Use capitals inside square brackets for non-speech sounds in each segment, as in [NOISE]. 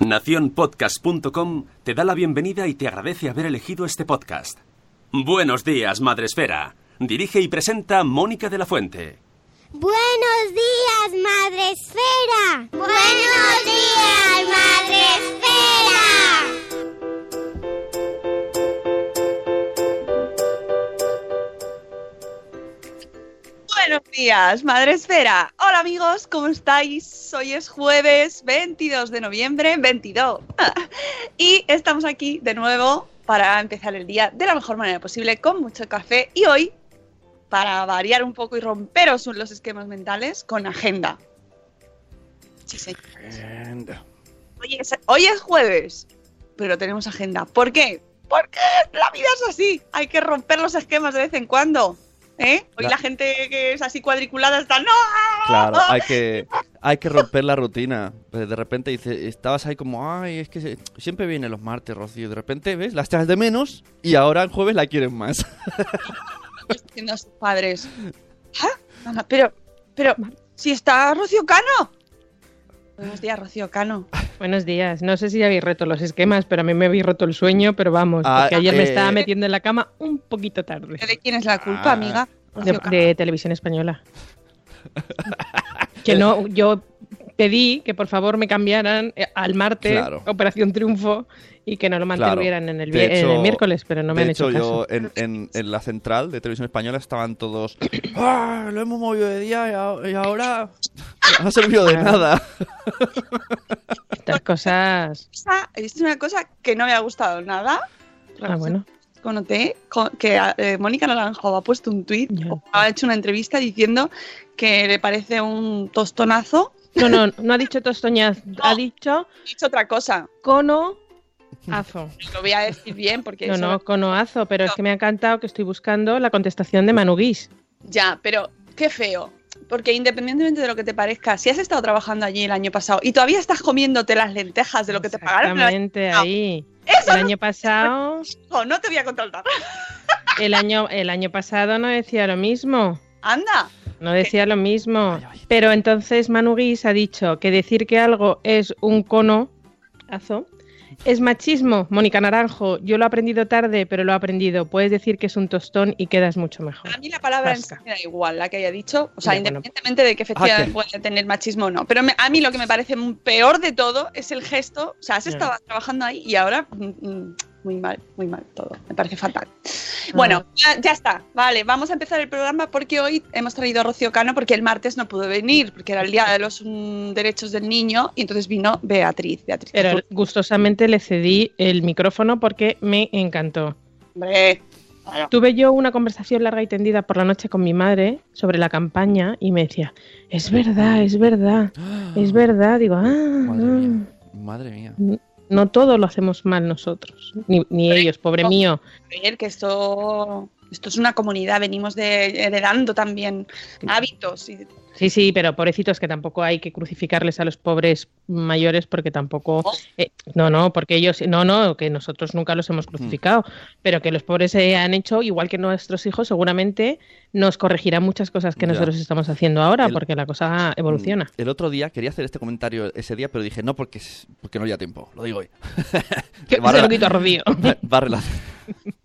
Naciónpodcast.com te da la bienvenida y te agradece haber elegido este podcast. Buenos días, Madresfera. Dirige y presenta Mónica de la Fuente. Buenos días, Madre Esfera. Buenos días, Madre Esfera. Buenos días, Madre Esfera. Hola amigos, ¿cómo estáis? Hoy es jueves 22 de noviembre, 22. [LAUGHS] Y estamos aquí de nuevo para empezar el día de la mejor manera posible, con mucho café. Y hoy, para variar un poco y romperos los esquemas mentales, con agenda. Sí, sí. Hoy es, hoy es jueves, pero tenemos agenda. ¿Por qué? Porque la vida es así. Hay que romper los esquemas de vez en cuando. ¿Eh? Hoy La- la gente que es así cuadriculada está ¡No! Claro, hay que, hay que romper la rutina. Pues De repente dice, estabas ahí como, ay, es que se- siempre viene los martes, Rocío. De repente, ¿ves? La echas de menos y ahora el jueves la quieren más. diciendo a sus padres. ¿Ah? Mamá, pero, pero, si está Rocío Cano. Buenos días, Rocío Cano. Buenos días. No sé si habéis roto los esquemas, pero a mí me habéis roto el sueño, pero vamos, Ah, porque ayer me eh, estaba metiendo en la cama un poquito tarde. ¿De quién es la culpa, Ah. amiga? De, televisión española. [LAUGHS] que no, yo pedí que por favor me cambiaran eh, al martes Claro. Operación Triunfo y que no lo mantuvieran en, el, en el miércoles, pero no me han hecho, hecho, yo caso. en, en- en la central de televisión española estaban todos, [CLEARS THROAT] ¡ah! Lo hemos movido de día y, a- y ahora [LAUGHS] no ha servido de Claro. nada. Estas cosas. [LAUGHS] Es una cosa que no me ha gustado nada. Ah, bueno. Conoté co- que eh, Mónica Naranjo ha puesto un tuit Ya. o ha hecho una entrevista diciendo que le parece un tostonazo. No, no, no ha dicho tostoñaz, [LAUGHS] ha dicho He dicho otra cosa. conoazo. [LAUGHS] Lo voy a decir bien porque No, eso- no, conoazo, pero es que me ha encantado que estoy buscando la contestación de Manu Guix. Ya, pero qué feo. Porque independientemente de lo que te parezca, si has estado trabajando allí el año pasado y todavía estás comiéndote las lentejas de lo que te pagaron Exactamente, ahí. eso El no, año pasado, no, no te voy a contratar. el año, el año pasado no decía lo mismo. Anda. No decía lo mismo. Pero entonces Manu Guix ha dicho que decir que algo es un cono azo, es machismo. Mónica Naranjo, yo lo he aprendido tarde, pero lo he aprendido. Puedes decir que es un tostón y quedas mucho mejor. A mí la palabra en sí Zasca. me da igual, la que haya dicho. O sea, bueno. independientemente de que efectivamente ¿qué? puede tener machismo o no. Pero me- a mí lo que me parece peor de todo es el gesto. O sea, has estado trabajando ahí y ahora mm, mm, muy mal, muy mal todo. Me parece fatal. Bueno, Ah. ya, ya está. Vale, vamos a empezar el programa porque hoy hemos traído a Rocío Cano porque el martes no pudo venir, porque era el día de los mm, derechos del niño y entonces vino Beatriz. Beatriz Pero gustosamente le cedí el micrófono porque me encantó. Hombre. Tuve yo una conversación larga y tendida por la noche con mi madre sobre la campaña y me decía, es verdad, es verdad, es verdad. [GASPS] Digo, ah, Madre ah, mía, madre mía. No todo lo hacemos mal nosotros, ni, ni ellos, pobre mío. A ver, que esto Esto es una comunidad, venimos de, heredando también hábitos. Y... Sí, sí, pero pobrecitos que tampoco hay que crucificarles a los pobres mayores porque tampoco... ¿No? eh, no, no, porque ellos... No, no, que nosotros nunca los hemos crucificado, pero que los pobres se han hecho, igual que nuestros hijos, seguramente nos corregirán muchas cosas que Ya. nosotros estamos haciendo ahora El- porque la cosa evoluciona. El otro día quería hacer este comentario ese día, pero dije no porque, porque no había tiempo. Lo digo hoy. Que [LAUGHS] Va se lo rela- quito a Rocío. [LAUGHS] va. [LAUGHS]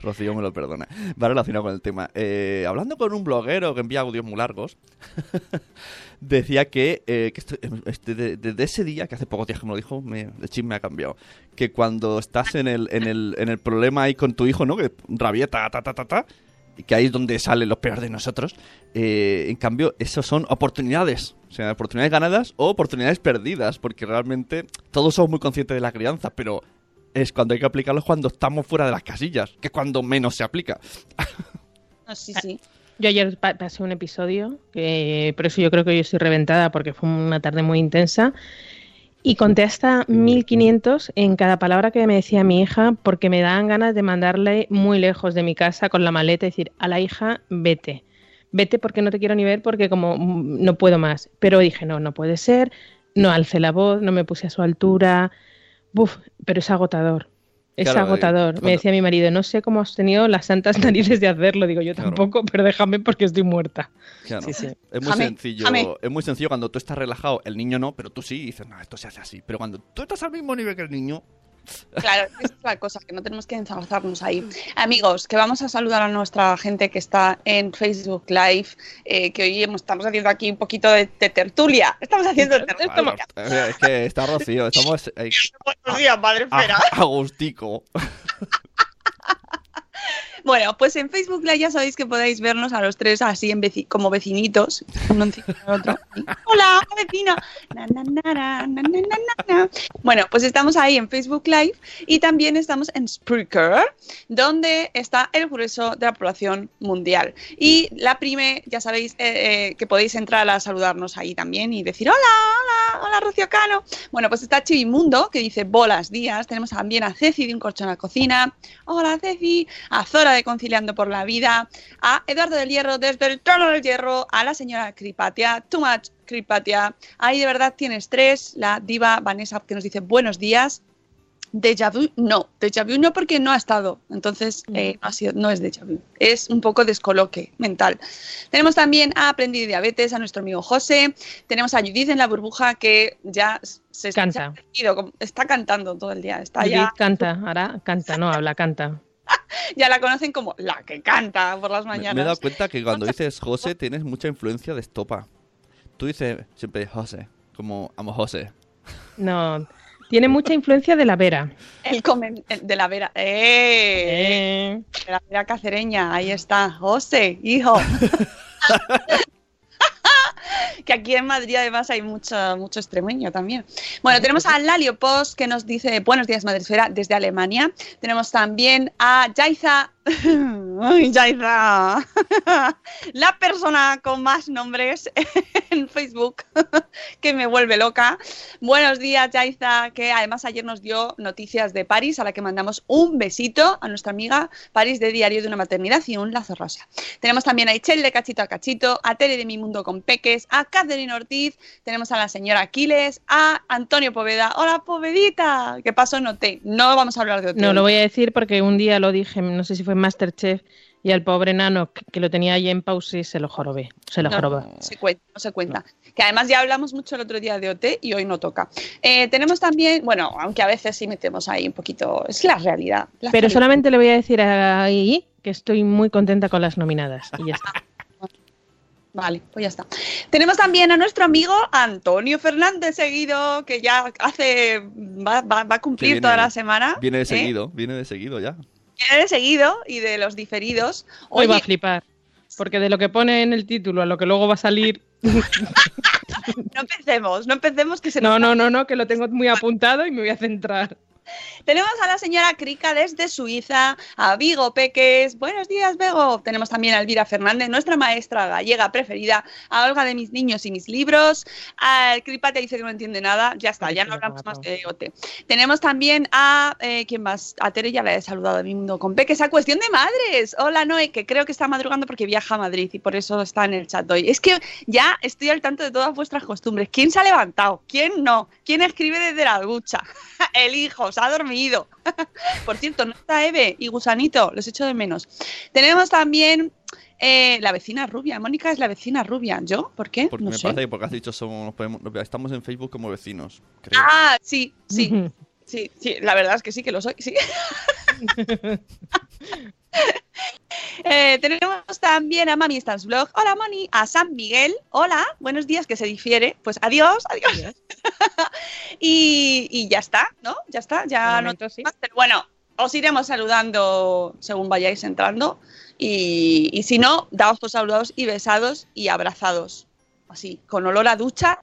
Rocío me lo perdona. Va relacionado con el tema. Eh, hablando con un bloguero que envía audios muy largos, [LAUGHS] decía que, eh, que esto- este, de- desde ese día, que hace pocos días que me lo dijo, me, el chip me ha cambiado. Que cuando estás en el, en el, en el problema ahí con tu hijo, ¿no? Que rabieta, ta, ta, ta, ta, que ahí es donde salen los peores de nosotros. eh, en cambio, esos son oportunidades. O sea, oportunidades ganadas o oportunidades perdidas, porque realmente todos somos muy conscientes de la crianza, pero es cuando hay que aplicarlos cuando estamos fuera de las casillas, que es cuando menos se aplica. No, sí, [LAUGHS] sí. Yo ayer pa- pasé un episodio, que por eso yo creo que hoy estoy reventada porque fue una tarde muy intensa. Y conté hasta 1500 en cada palabra que me decía mi hija porque me daban ganas de mandarle muy lejos de mi casa con la maleta y decir a la hija, vete. Vete porque no te quiero ni ver porque como no puedo más. Pero dije, no, no puede ser. No alcé la voz, no me puse a su altura. Buf, pero es agotador. Es Claro, eh, agotador. Me decía mi marido, no sé cómo has tenido las santas [LAUGHS] narices de hacerlo. Digo, yo Claro. tampoco, pero déjame porque estoy muerta. Claro. Sí, sí. Es muy Jame, sencillo, jame. es muy sencillo cuando tú estás relajado, el niño no, pero tú sí y dices, no, esto se hace así. Pero cuando tú estás al mismo nivel que el niño, Claro, esa es la cosa, que no tenemos que enzarzarnos ahí. Amigos, que vamos a saludar a nuestra gente que está en Facebook Live, eh, que hoy hemos- estamos haciendo aquí un poquito de, de tertulia. Estamos haciendo [LAUGHS] tertulia. eh, es que está Rocío, estamos ahí, Buenos días, madre a, espera. agustico. [LAUGHS] Bueno, pues en Facebook Live ya sabéis que podéis vernos a los tres así en como vecinitos, uno encima del otro. Hola, vecina. Na, na, na, na, na, na, na, na. Bueno, pues estamos ahí en Facebook Live y también estamos en Spreaker, donde está el grueso de la población mundial. Y la prime, ya sabéis eh, eh, que podéis entrar a saludarnos ahí también y decir hola, hola, hola Rocío Cano. Bueno, pues está Chivimundo, que dice bolas días. Tenemos también a Ceci de Un Corcho en la Cocina. Hola Ceci. A Zora de Conciliando por la Vida. A Eduardo del Hierro desde el Trono del Hierro. A la señora Cripatia. Too much Cripatia. Ahí de verdad tienes tres. La diva Vanessa que nos dice buenos días. Déjà vu, no. Déjà vu no porque no ha estado. Entonces, eh, no, ha sido, no es déjà vu. Es un poco descoloque mental. Tenemos también a Aprendí Diabetes, a nuestro amigo José. Tenemos a Judith en la burbuja que ya se Canta. se ha perdido, como- está cantando todo el día. Está Judith ya, canta, ahora canta, no habla, canta. [LAUGHS] ya la conocen como la que canta por las Me, mañanas. me he dado cuenta que cuando dices José tienes mucha influencia de estopa. Tú dices siempre José, como amo José. No, tiene mucha influencia de la Vera. El comen- el de la Vera. ¡Eh! Eh, De la Vera Cacereña, ahí está. José, hijo. [LAUGHS] [LAUGHS] que aquí en Madrid además hay mucho, mucho extremeño también. Bueno, tenemos a Lalio Post que nos dice buenos días Madresfera desde Alemania. Tenemos también a Yaiza. La persona con más nombres en Facebook que me vuelve loca. Buenos días, Yaiza, que además ayer nos dio noticias de París, a la que mandamos un besito a nuestra amiga París de Diario de una Maternidad y un lazo rosa. Tenemos también a Ichel de Cachito a Cachito, a Tere de Mi Mundo con Peques, a Catherine Ortiz, tenemos a la señora Aquiles, a Antonio Poveda. ¡Hola, Povedita! ¿Qué pasó en OT? No vamos a hablar de OT. no lo voy a decir porque un día lo dije, no sé si fue Masterchef, y al pobre nano que, que lo tenía ahí en pausa y se lo jorobé. Se lo No, jorobé. no se cuenta, no se cuenta. Que además ya hablamos mucho el otro día de OT y hoy no toca. Eh, tenemos también, bueno, aunque a veces sí metemos ahí un poquito, es la realidad. la Pero realidad. solamente le voy a decir ahí que estoy muy contenta con las nominadas. Y ya está. [LAUGHS] Vale, pues ya está. Tenemos también a nuestro amigo Antonio Fernández seguido, que ya hace, va, va- va a cumplir viene- toda la semana. Viene de ¿eh? seguido, viene de seguido ya. Viene seguido y de los diferidos. Hoy va a flipar. Porque de lo que pone en el título a lo que luego va a salir. [LAUGHS] no empecemos, no empecemos que se No, no, no, no, que lo tengo muy apuntado y me voy a centrar. Tenemos a la señora Krika desde Suiza, a Vigo Peques. Buenos días, Vigo. Tenemos también a Elvira Fernández, nuestra maestra gallega preferida, a Olga de mis niños y mis libros. A Cripate dice que no entiende nada. Ya está, ya no hablamos más de OT. Tenemos también a, eh, ¿quién más? A Tere ya la he saludado mi mundo con Peques. A Cuestión de Madres. Hola, Noé, que creo que está madrugando porque viaja a Madrid y por eso está en el chat hoy. Es que ya estoy al tanto de todas vuestras costumbres. ¿Quién se ha levantado? ¿Quién no? ¿Quién escribe desde la ducha? [LAUGHS] El hijo, se ha dormido. [LAUGHS] Por cierto, no está Eve y Gusanito, los echo de menos. Tenemos también eh, la vecina rubia. Mónica es la vecina rubia. ¿Yo? ¿Por qué? Porque no me sé. parece que porque has dicho somos, podemos- estamos en Facebook como vecinos. Creo. Ah, sí, sí. Sí, sí, la verdad es que sí que lo soy, sí. [LAUGHS] [LAUGHS] Eh, tenemos también a Mami Stans Blog. Hola, Moni. A San Miguel. Hola, buenos días, que se difiere. Pues adiós, adiós. [LAUGHS] y, y ya está, ¿no? Ya está, ya no momento sí. más, pero bueno, os iremos saludando según vayáis entrando. Y, y si no, daos por saludados y besados y abrazados. Así, con olor a ducha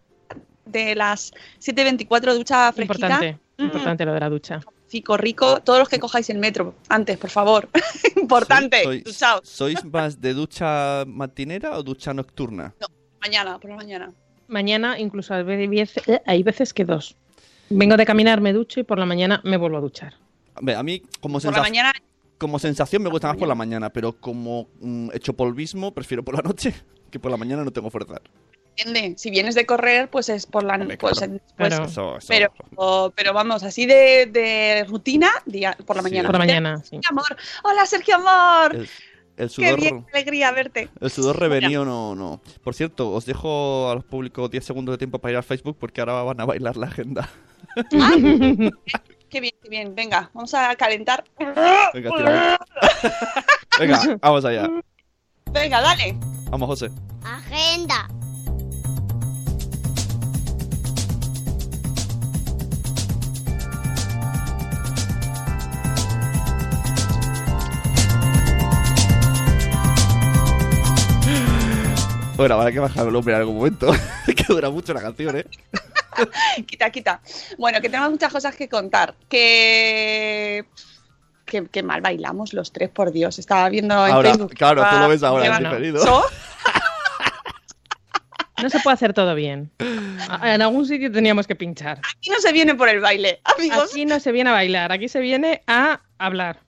de las 7.24 ducha fresquita. Importante, Mm. importante lo de la ducha. Fico rico, todos los que cojáis el metro, antes, por favor. [LAUGHS] Importante, Soy- duchaos. ¿Sois más de ducha matinera o ducha nocturna? Mañana, por la mañana. Mañana incluso hay veces, eh, hay veces que dos. Vengo de caminar, me ducho y por la mañana me vuelvo a duchar. A ver, a mí como, Por la sensa- mañana, como sensación me gusta más por la mañana, pero como mm, hecho polvismo prefiero por la noche, [LAUGHS] que por la mañana no tengo fuerza. Si vienes de correr, pues es por la Hombre, pues, claro. pues- Claro. Eso- eso- pero, o- pero vamos, así de, de rutina, día- por la Sí. mañana. Por la mañana, sí. Sergio Amor. Hola, Sergio Amor. el, el Qué bien, qué alegría verte. el sudor revenido no, no. Por cierto, os dejo a los públicos 10 segundos de tiempo para ir al Facebook porque ahora van a bailar la agenda. [LAUGHS] Qué bien, qué bien. Venga, vamos a calentar. Venga, tira. Venga, vamos allá. Venga, dale. Vamos, José. Agenda. Bueno, habrá que bajar el hombre en algún momento. [LAUGHS] que dura mucho la canción, ¿eh? [LAUGHS] Quita, quita. Bueno, que tenemos muchas cosas que contar. Que. Que, que mal bailamos los tres, por Dios. Estaba viendo en Ahora, Facebook. claro, tú lo ves ahora en diferido. ¿So? [LAUGHS] No se puede hacer todo bien. En algún sitio teníamos que pinchar. Aquí no se viene por el baile, amigos. Aquí no se viene a bailar, aquí se viene a hablar.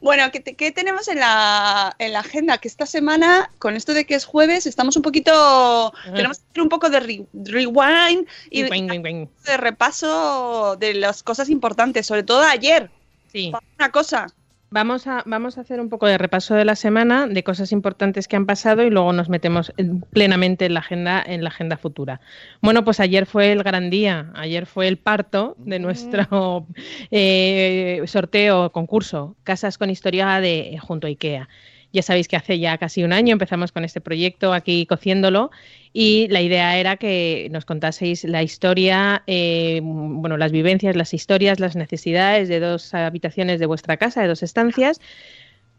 Bueno, ¿qué, te- qué tenemos en la, en la agenda? Que esta semana, con esto de que es jueves, estamos un poquito. Tenemos que hacer un poco de re- rewind y Wing, wing, wing. de repaso de las cosas importantes, sobre todo ayer. Sí. Una cosa. Vamos a, vamos a hacer un poco de repaso de la semana, de cosas importantes que han pasado y luego nos metemos en- plenamente en la agenda, en la agenda futura. Bueno, pues ayer fue el gran día, ayer fue el parto de nuestro eh, sorteo, concurso, Casas con Historia de junto a IKEA. Ya sabéis que hace ya casi un año empezamos con este proyecto aquí cociéndolo y la idea era que nos contaseis la historia, eh, bueno, las vivencias, las historias, las necesidades de dos habitaciones de vuestra casa, de dos estancias,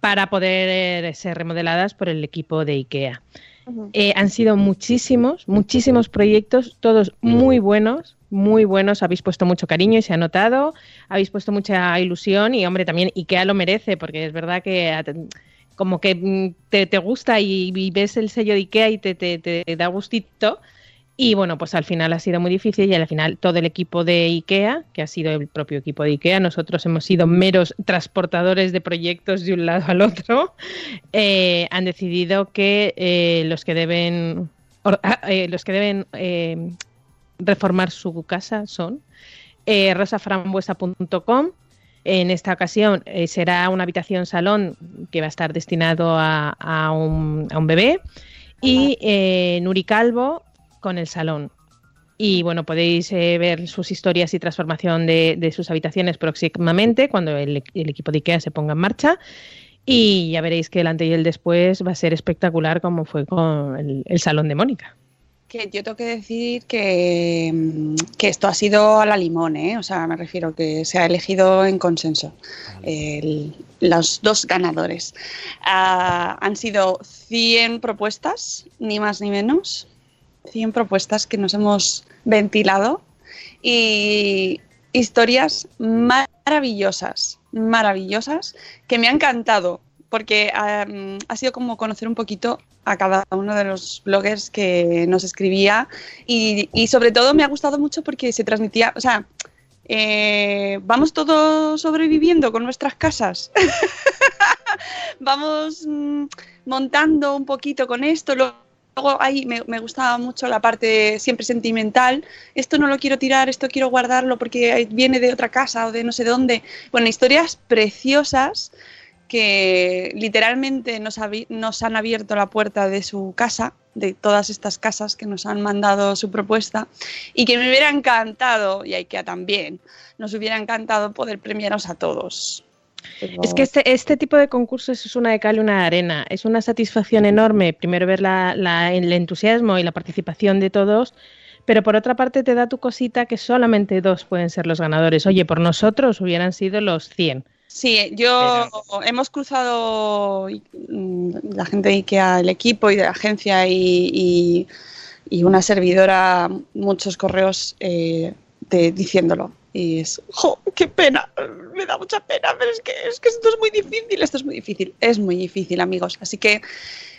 para poder eh, ser remodeladas por el equipo de IKEA. Eh, han sido muchísimos, muchísimos proyectos, todos muy buenos, muy buenos. Habéis puesto mucho cariño y se ha notado. Habéis puesto mucha ilusión y, hombre, también IKEA lo merece, porque es verdad que como que mm, te, te gusta y, ves el sello de IKEA y te, te- da gustito. Y bueno, pues al final ha sido muy difícil y al final todo el equipo de IKEA, que ha sido el propio equipo de IKEA, nosotros hemos sido meros transportadores de proyectos de un lado al otro, [LAUGHS] eh, han decidido que eh, los que deben, ah, eh, los que deben reformar su casa son rosaframbuesa.com. En esta ocasión eh, será una habitación salón que va a estar destinado a, a un, a un bebé y eh, Nuri Calvo con el salón. Y bueno, podéis eh, ver sus historias y transformación de, de sus habitaciones próximamente cuando el, el equipo de IKEA se ponga en marcha. Y ya veréis que el antes y el después va a ser espectacular como fue con el, el salón de Mónica. Que yo tengo que decir que, mm, que esto ha sido a la limón, ¿eh? O sea, me refiero que se ha elegido en consenso el- los dos ganadores. Ah, han sido 100 propuestas, ni más ni menos. 100 propuestas que nos hemos ventilado y historias maravillosas, maravillosas, que me han encantado, porque ha sido como conocer un poquito a cada uno de los bloggers que nos escribía y, y sobre todo me ha gustado mucho porque se transmitía, o sea, eh, vamos todos sobreviviendo con nuestras casas. [LAUGHS] vamos mm, montando un poquito con esto. Luego ahí me, me, gustaba mucho la parte siempre sentimental. Esto no lo quiero tirar, esto quiero guardarlo porque viene de otra casa o de no sé dónde. Bueno, historias preciosas que literalmente nos, nos, han abierto la puerta de su casa, de todas estas casas que nos han mandado su propuesta, y que me hubiera encantado, y IKEA también, nos hubiera encantado poder premiaros a todos. Pero... Es que este, este, tipo de concursos es una de cal y una de arena. Es una satisfacción enorme, primero ver la, la, el entusiasmo y la participación de todos, pero por otra parte te da tu cosita que solamente dos pueden ser los ganadores. Oye, por nosotros hubieran sido los 100. Sí, yo Pero... hemos cruzado mm, la gente de IKEA, el equipo y de la agencia y, y, y una servidora muchos correos eh, de, diciéndolo. Y es, ¡jo! ¡Qué pena! Me da mucha pena, pero es que, es que esto es muy difícil, esto es muy difícil, es muy difícil, amigos. Así que,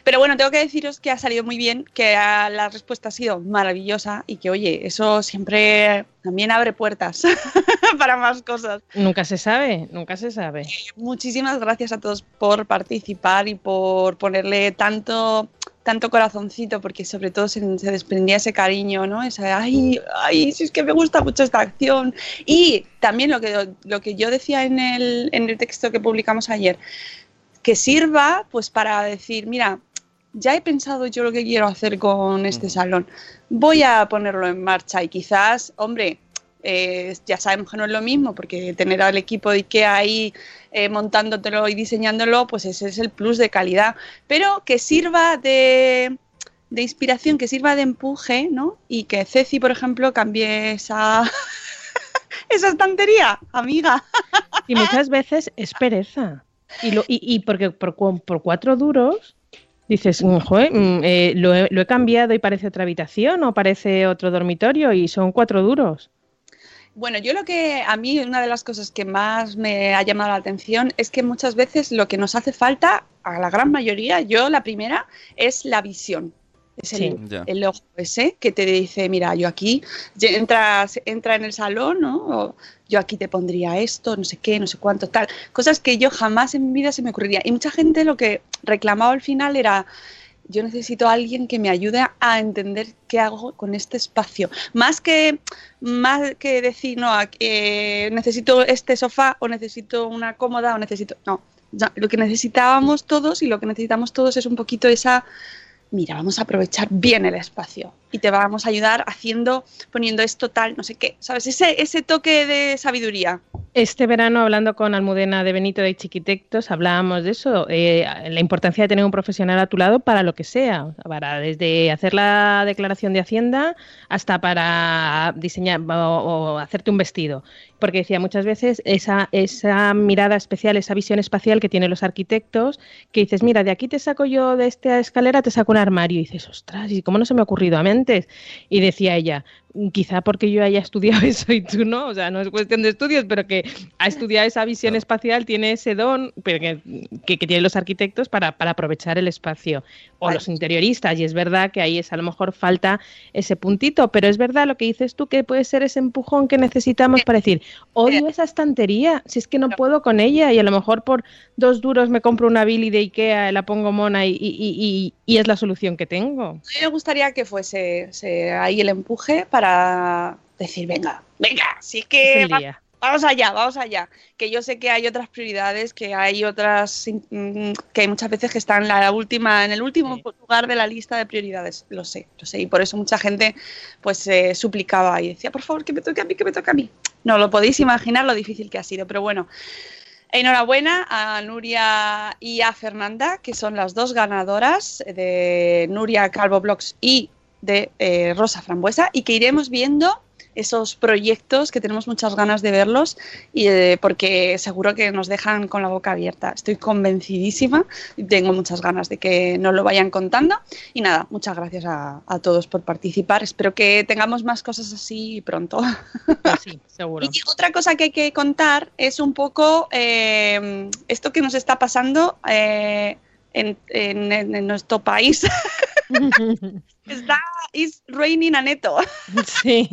pero bueno, tengo que deciros que ha salido muy bien, que la respuesta ha sido maravillosa y que, oye, eso siempre también abre puertas [LAUGHS] para más cosas. Nunca se sabe, nunca se sabe. Muchísimas gracias a todos por participar y por ponerle tanto tanto corazoncito porque sobre todo se, se, desprendía ese cariño, ¿no? Esa, ay, ay, si es que me gusta mucho esta acción. Y también lo que, lo que yo decía en el, en el texto que publicamos ayer, que sirva pues para decir, mira, ya he pensado yo lo que quiero hacer con este salón, voy a ponerlo en marcha y quizás, hombre, eh, ya sabemos que no es lo mismo, porque tener al equipo de IKEA ahí eh, montándotelo y diseñándolo, pues ese es el plus de calidad, pero que sirva de, de inspiración, que sirva de empuje, ¿no? Y que Ceci, por ejemplo, cambie esa... [LAUGHS] esa estantería, amiga. [LAUGHS] y muchas veces es pereza. Y, lo, y, y porque por, por cuatro duros dices, joder, eh, lo, he, lo, he, cambiado y parece otra habitación o parece otro dormitorio y son cuatro duros. Bueno, yo lo que a mí una de las cosas que más me ha llamado la atención es que muchas veces lo que nos hace falta, a la gran mayoría, yo la primera, es la visión. Es el, Sí. El ojo ese que te dice, mira, yo aquí, entras, entra en el salón, ¿no? O yo aquí te pondría esto, no sé qué, no sé cuánto, tal. Cosas que yo jamás en mi vida se me ocurriría. Y mucha gente lo que reclamaba al final era, yo necesito a alguien que me ayude a entender qué hago con este espacio. Más que, más que decir, no, eh, necesito este sofá o necesito una cómoda o necesito... No, lo que necesitábamos todos y lo que necesitamos todos es un poquito esa... Mira, vamos a aprovechar bien el espacio y te vamos a ayudar haciendo, poniendo esto tal, no sé qué, ¿sabes? Ese, ese toque de sabiduría. Este verano, hablando con Almudena de Benito de Chiquitectos, hablábamos de eso, eh, la importancia de tener un profesional a tu lado para lo que sea, para desde hacer la declaración de Hacienda hasta para diseñar o, o hacerte un vestido. Porque decía muchas veces esa, esa mirada especial, esa visión espacial que tienen los arquitectos, que dices, mira, de aquí te saco yo de esta escalera, te saco un armario, y dices, ostras, ¿y cómo no se me ha ocurrido antes? Y decía ella, quizá porque yo haya estudiado [LAUGHS] eso y tú no, o sea, no es cuestión de estudios, pero que ha estudiado esa visión espacial, tiene ese don pero que, que, que tienen los arquitectos para, para, aprovechar el espacio, o los interioristas, y es verdad que ahí es a lo mejor falta ese puntito, pero es verdad lo que dices tú, que puede ser ese empujón que necesitamos para decir, odio esa estantería, si es que no puedo con ella, y a lo mejor por dos duros me compro una Billy de Ikea, la pongo mona y, y, y, y es la solución que tengo. A mí me gustaría que fuese, se, ahí el empuje para decir, venga, venga, es que va, vamos allá, vamos allá. Que yo sé que hay otras prioridades, que hay otras, que hay muchas veces que están en la última, en el último sí. lugar de la lista de prioridades. Lo sé, lo sé. Y por eso mucha gente pues eh, suplicaba y decía, por favor, que me toque a mí, que me toque a mí. No lo podéis imaginar lo difícil que ha sido, pero bueno. Enhorabuena a Nuria y a Fernanda, que son las dos ganadoras de Nuria Calvo Blogs y de eh, Rosa Frambuesa, y que iremos viendo esos proyectos que tenemos muchas ganas de verlos y eh, porque seguro que nos dejan con la boca abierta. Estoy convencidísima y tengo muchas ganas de que nos lo vayan contando. Y nada, muchas gracias a, a todos por participar. Espero que tengamos más cosas así pronto. [LAUGHS] Sí, seguro. Y otra cosa que hay que contar es un poco eh, esto que nos está pasando eh, en, en- en nuestro país. [LAUGHS] está is raining aneto. [LAUGHS] Sí.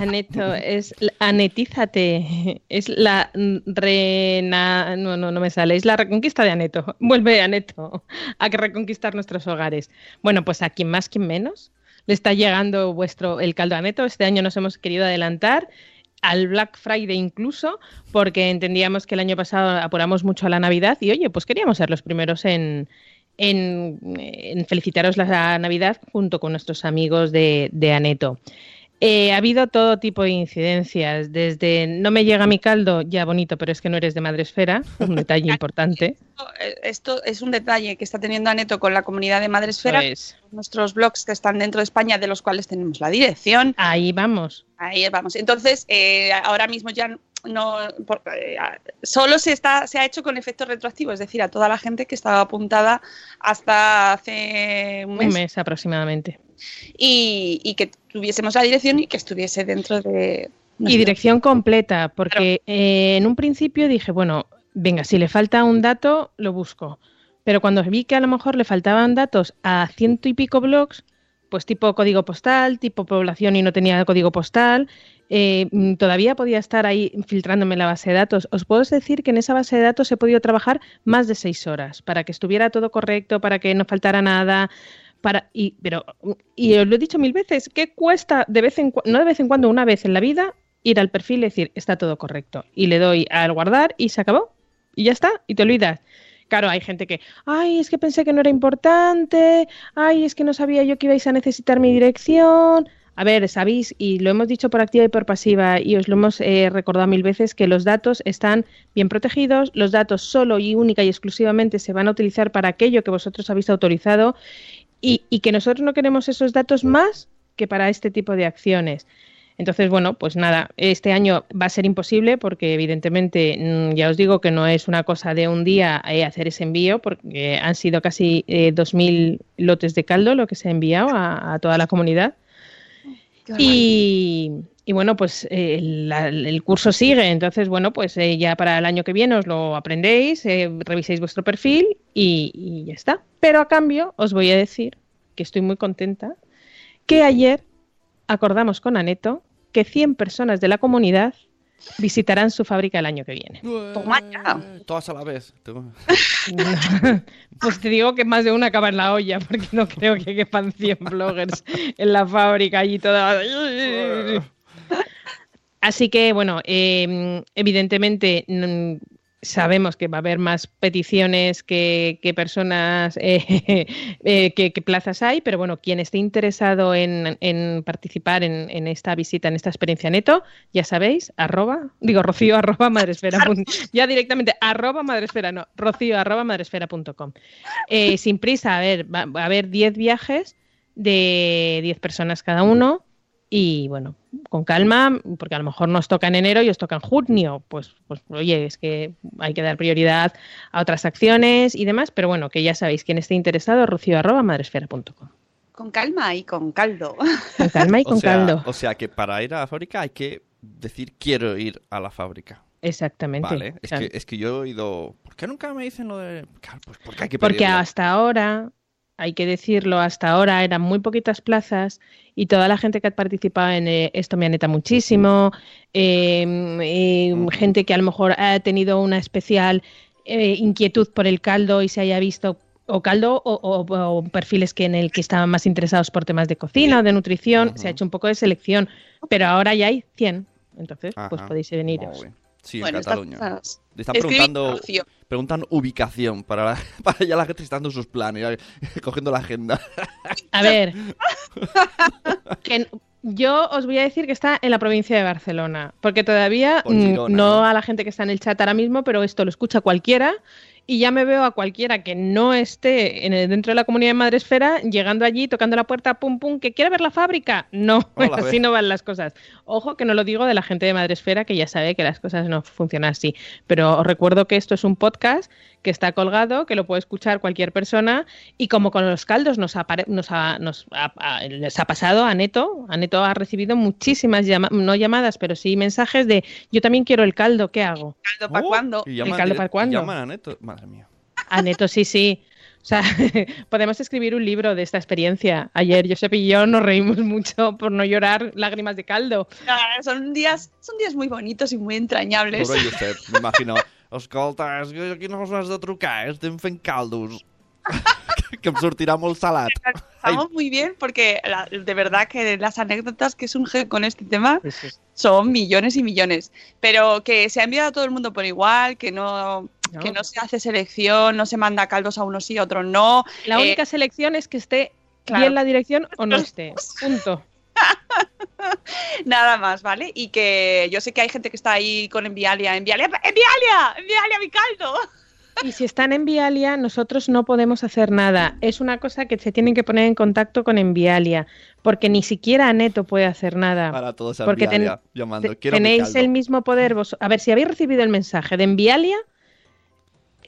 Aneto, es anetízate, es la rena, no, no, no me sale, es la reconquista de Aneto. Vuelve Aneto a reconquistar nuestros hogares. Bueno, pues a quien más, quien menos, le está llegando vuestro el caldo Aneto. Este año nos hemos querido adelantar al Black Friday incluso, porque entendíamos que el año pasado apuramos mucho a la Navidad y oye, pues queríamos ser los primeros en, en, en felicitaros la Navidad junto con nuestros amigos de, de Aneto. Eh, ha habido todo tipo de incidencias, desde no me llega mi caldo, ya bonito, pero es que no eres de Madresfera, un [LAUGHS] detalle importante. Esto es un detalle que está teniendo Aneto con la comunidad de Madresfera, Pues, nuestros blogs que están dentro de España, de los cuales tenemos la dirección. ahí vamos. Ahí vamos. Entonces, eh, ahora mismo ya no. por- eh, solo se, está, se ha hecho con efecto retroactivo, es decir, a toda la gente que estaba apuntada hasta hace un mes, Un mes aproximadamente. Y, y que tuviésemos la dirección y que estuviese dentro de. Y dirección completa, porque eh, en un principio dije, bueno, venga, si le falta un dato, lo busco. Pero cuando vi que a lo mejor le faltaban datos a ciento y pico blogs, pues tipo código postal, tipo población y no tenía código postal, eh, mm, todavía podía estar ahí filtrándome la base de datos. Os puedo decir que en esa base de datos he podido trabajar más de seis horas para que estuviera todo correcto, para que no faltara nada. Para, y, pero, y os lo he dicho mil veces, ¿qué cuesta de vez en no de vez en cuando, una vez en la vida, ir al perfil y decir, está todo correcto? Y le doy al guardar y se acabó. Y ya está, y te olvidas. Claro, hay gente que, ay, es que pensé que no era importante, ay, es que no sabía yo que ibais a necesitar mi dirección. A ver, sabéis, y lo hemos dicho por activa y por pasiva, y os lo hemos eh, recordado mil veces, que los datos están bien protegidos, los datos solo y única y exclusivamente se van a utilizar para aquello que vosotros habéis autorizado y, y que nosotros no queremos esos datos más que para este tipo de acciones. Entonces, bueno, pues nada, este año va a ser imposible porque evidentemente mm, ya os digo que no es una cosa de un día eh, hacer ese envío porque han sido casi eh, 2.000 lotes de caldo lo que se ha enviado a toda la comunidad. Y, bueno, pues eh, el curso sigue, entonces bueno, pues eh, ya para el año que viene os lo aprendéis, eh, reviséis vuestro perfil y, y ya está. Pero a cambio os voy a decir que estoy muy contenta que ayer acordamos con Aneto que 100 personas de la comunidad visitarán su fábrica el año que viene. Toma ya. Todas a la vez. [LAUGHS] Pues te digo que más de una acaba en la olla, porque no creo que quepan 100 bloggers en la fábrica allí toda. Así que, bueno, eh, evidentemente mm, sabemos que va a haber más peticiones que, personas, [LAUGHS] eh, eh, que, plazas hay, pero bueno, quien esté interesado en, participar en, esta visita, en esta experiencia neto, ya sabéis, arroba, digo, rocío [LAUGHS] arroba madresfera, ya directamente arroba madresfera, no, rocío arroba madresfera.com. Eh, sin prisa, a ver, va, va a haber 10 viajes de 10 personas cada uno. Y bueno, con calma, porque a lo mejor nos toca en enero y os toca en junio. Pues, pues oye, es que hay que dar prioridad a otras acciones y demás, pero bueno, que ya sabéis, quien esté interesado, arroba madresfera.com. Con calma y con caldo. Con calma y [LAUGHS] O con sea, caldo. o sea que para ir a la fábrica hay que decir quiero ir a la fábrica. Exactamente. Vale, es, Claro. que, es que yo he ido... ¿Por qué nunca me dicen lo de...? Claro, pues porque hay que Porque pedirlo. hasta ahora, hay que decirlo, hasta ahora eran muy poquitas plazas y toda la gente que ha participado en eh, esto me aneta muchísimo, eh, eh, gente que a lo mejor ha tenido una especial eh, inquietud por el caldo y se haya visto o caldo o, o- o perfiles que en el que estaban más interesados por temas de cocina o de nutrición, se ha hecho un poco de selección, pero ahora ya hay 100, entonces pues podéis veniros. Sí, bueno, en estas Cataluña. Le están preguntando. Preguntan ubicación para, la- [LAUGHS] para ya la gente está dando sus planes, [LAUGHS] cogiendo la agenda. A ver, que yo os voy a decir que está en la provincia de Barcelona, porque todavía Por mm, ¿no? a la gente que está en el chat ahora mismo, pero esto lo escucha cualquiera y ya me veo a cualquiera que no esté en el- dentro de la comunidad de Madresfera llegando allí, tocando la puerta, pum, pum, que quiere ver la fábrica. No, Hola, [LAUGHS] así no van las cosas. Ojo que no lo digo de la gente de Madresfera, que ya sabe que las cosas no funcionan así. Pero os recuerdo que esto es un podcast que está colgado, que lo puede escuchar cualquier persona y como con los caldos nos ha, nos ha- nos ha- ha- les ha pasado a Neto, a Neto ha recibido muchísimas llama- no llamadas, pero sí mensajes de yo también quiero el caldo, ¿qué hago? ¿Caldo para Oh, cuándo? y llaman caldo para cuándo? llaman a Neto. Madre mía. A Neto sí, sí. O sea, [LAUGHS] podemos escribir un libro de esta experiencia. Ayer Josep y yo nos reímos mucho por no llorar lágrimas de caldo. Ah, son días, son días muy bonitos y muy entrañables. Pobre Josep, m'imagino. Escolta, és que aquí no has de trucar, estem fent caldos. [LAUGHS] que em sortirà molt salat. Estamos muy bien porque la- de verdad que las anécdotas que surgen con este tema son millones y millones. Pero que se ha enviado a todo el mundo por igual, que no, No. que no se hace selección, no se manda caldos a unos sí, a otros no. La Eh, única selección es que esté claro. bien la dirección o no [LAUGHS] esté. Punto. Nada más, ¿vale? Y que yo sé que hay gente que está ahí con Envialia, Envialia, Envialia, Envialia mi caldo. Y si están en Vialia, nosotros no podemos hacer nada. Es una cosa que se tienen que poner en contacto con Envialia, porque ni siquiera Neto puede hacer nada. Para todos a Porque ten- Quiero tenéis el mismo poder. vos- A ver, si habéis recibido el mensaje de Envialia,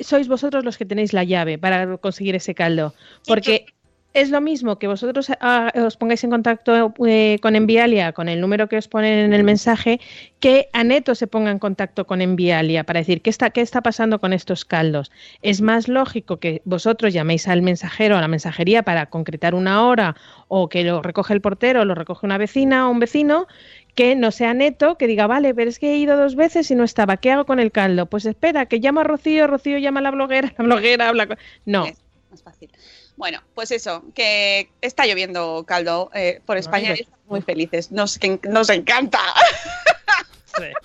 sois vosotros los que tenéis la llave para conseguir ese caldo. Porque es lo mismo que vosotros ah, os pongáis en contacto eh, con Envialia, con el número que os ponen en el mensaje, que Aneto se ponga en contacto con Envialia para decir qué está, qué está pasando con estos caldos. Es más lógico que vosotros llaméis al mensajero, a la mensajería, para concretar una hora o que lo recoge el portero, lo recoge una vecina o un vecino, que no sea neto, que diga, vale, pero es que he ido dos veces y no estaba, ¿qué hago con el caldo? Pues espera, que llama a Rocío, Rocío llama a la bloguera, [LAUGHS] la bloguera habla con... No, Es más fácil. Bueno, pues eso, que está lloviendo caldo eh, por España y estamos muy felices. Nos, que- nos encanta. [LAUGHS]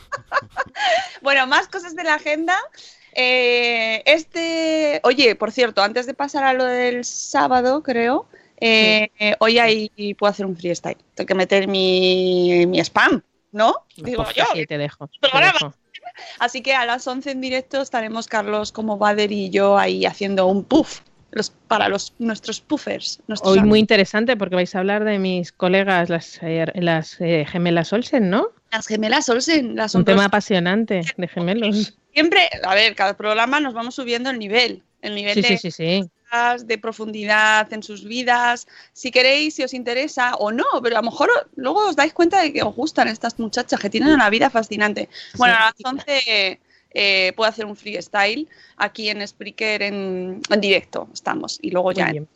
Bueno, más cosas de la agenda. Eh, este, oye, por cierto, antes de pasar a lo del sábado, creo, eh, hoy ahí puedo hacer un freestyle. Tengo que meter mi, mi spam, ¿no? Digo Pues yo. sí, te dejo. te Programa. dejo. Así que a las 11 en directo estaremos Carlos como Bader y yo ahí haciendo un puff los, para los, nuestros puffers. nuestros Hoy muy interesante porque vais a hablar de mis colegas, las, eh, las eh, gemelas Olsen, ¿no? Las gemelas Olsen, las Un tema apasionante de gemelos. Siempre, a ver, cada programa nos vamos subiendo el nivel, el nivel Sí, de, sí, sí, de profundidad en sus vidas. Si queréis, si os interesa o no, pero a lo mejor luego os dais cuenta de que os gustan estas muchachas que tienen una vida fascinante. Bueno, a las 11 eh, puedo hacer un freestyle aquí en Spreaker en, en directo, estamos, y luego ya en.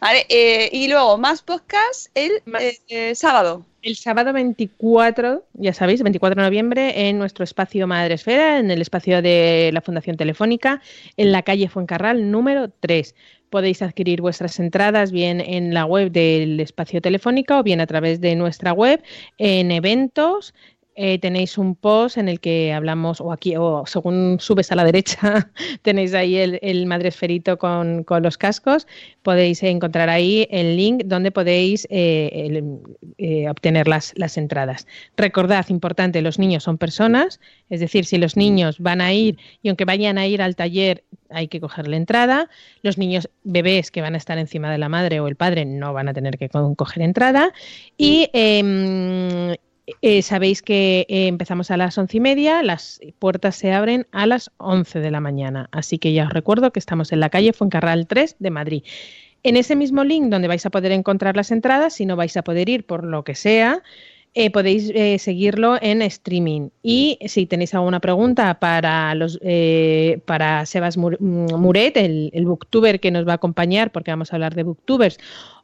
Vale, eh, y luego más podcast el Más. eh, eh, sábado. El sábado 24, ya sabéis, 24 de noviembre, en nuestro espacio Madresfera, en el espacio de la Fundación Telefónica, en la calle Fuencarral número 3. Podéis adquirir vuestras entradas bien en la web del espacio Telefónica o bien a través de nuestra web en eventos. Eh, tenéis un post en el que hablamos, o aquí, o según subes a la derecha, [LAUGHS] tenéis ahí el, el madresferito con, con los cascos. Podéis encontrar ahí el link donde podéis eh, eh, obtener las, las entradas. Recordad, importante, los niños son personas, es decir, si los niños van a ir y aunque vayan a ir al taller hay que coger la entrada, los niños bebés que van a estar encima de la madre o el padre no van a tener que co- coger entrada y em, eh, sabéis que eh, empezamos a las once y media, las puertas se abren a las 11 de la mañana, así que ya os recuerdo que estamos en la calle Fuencarral 3 de Madrid. En ese mismo link donde vais a poder encontrar las entradas, si no vais a poder ir por lo que sea, eh, podéis eh, seguirlo en streaming. Y si tenéis alguna pregunta para los eh, para Sebas mm, Muret, el, el booktuber que nos va a acompañar, porque vamos a hablar de booktubers,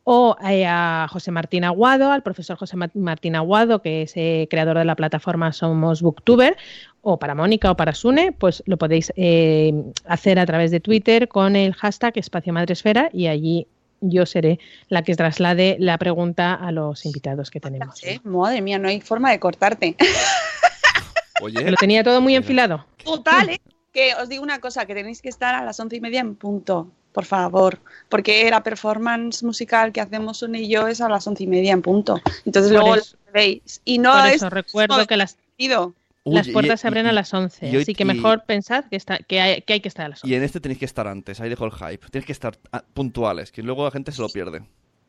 o a José Martín Aguado, al profesor José Ma- Martín Aguado, que es creador de la plataforma Somos Booktuber, o para Mónica o para Sune, pues lo podéis hacer a través de Twitter con el hashtag Espacio Madresfera y allí yo seré la que traslade la pregunta a los invitados que tenemos. ¿eh? Madre mía, no hay forma de cortarte. [LAUGHS] Oye, Lo tenía todo muy enfilado. Total, ¿eh? Que os digo una cosa, que tenéis que estar a las once y media en punto, por favor, porque la performance musical que hacemos Sune y yo es a las once y media en punto. Entonces Por luego eso- lo veis. Y no Por es eso recuerdo que las divertido. Uy, Las y- puertas se y- abren a las 11, y hoy- así que y- mejor pensad que, está, que, hay, que hay que estar a las 11. Y en este tenéis que estar antes, ahí dejo el hype. Tienes que estar ah, puntuales, que luego la gente se lo pierde.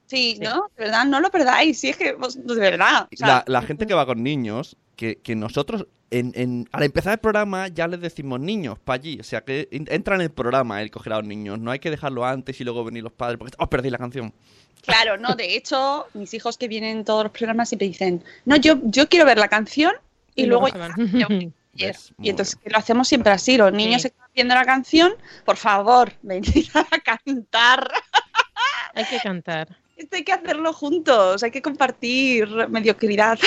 Sí, ¿no? De verdad, no lo perdáis. Sí, es que, pues, de verdad. o sea, la, la gente que va con niños, que, que nosotros en, en- al empezar el programa ya les decimos niños para allí. O sea, que en- entra en el programa el coger a los niños. No hay que dejarlo antes y luego venir los padres, porque os perdéis la canción. Claro, no, de hecho, mis hijos que vienen en todos los programas siempre dicen, no, yo, yo quiero ver la canción y, luego... se van. [LAUGHS] [LAUGHS] ¿Ves? Muy Y entonces lo hacemos siempre así, los niños Sí. se quedan viendo la canción, por favor, [LAUGHS] venid a cantar. hay que cantar. Esto hay que hacerlo juntos, hay que compartir mediocridad.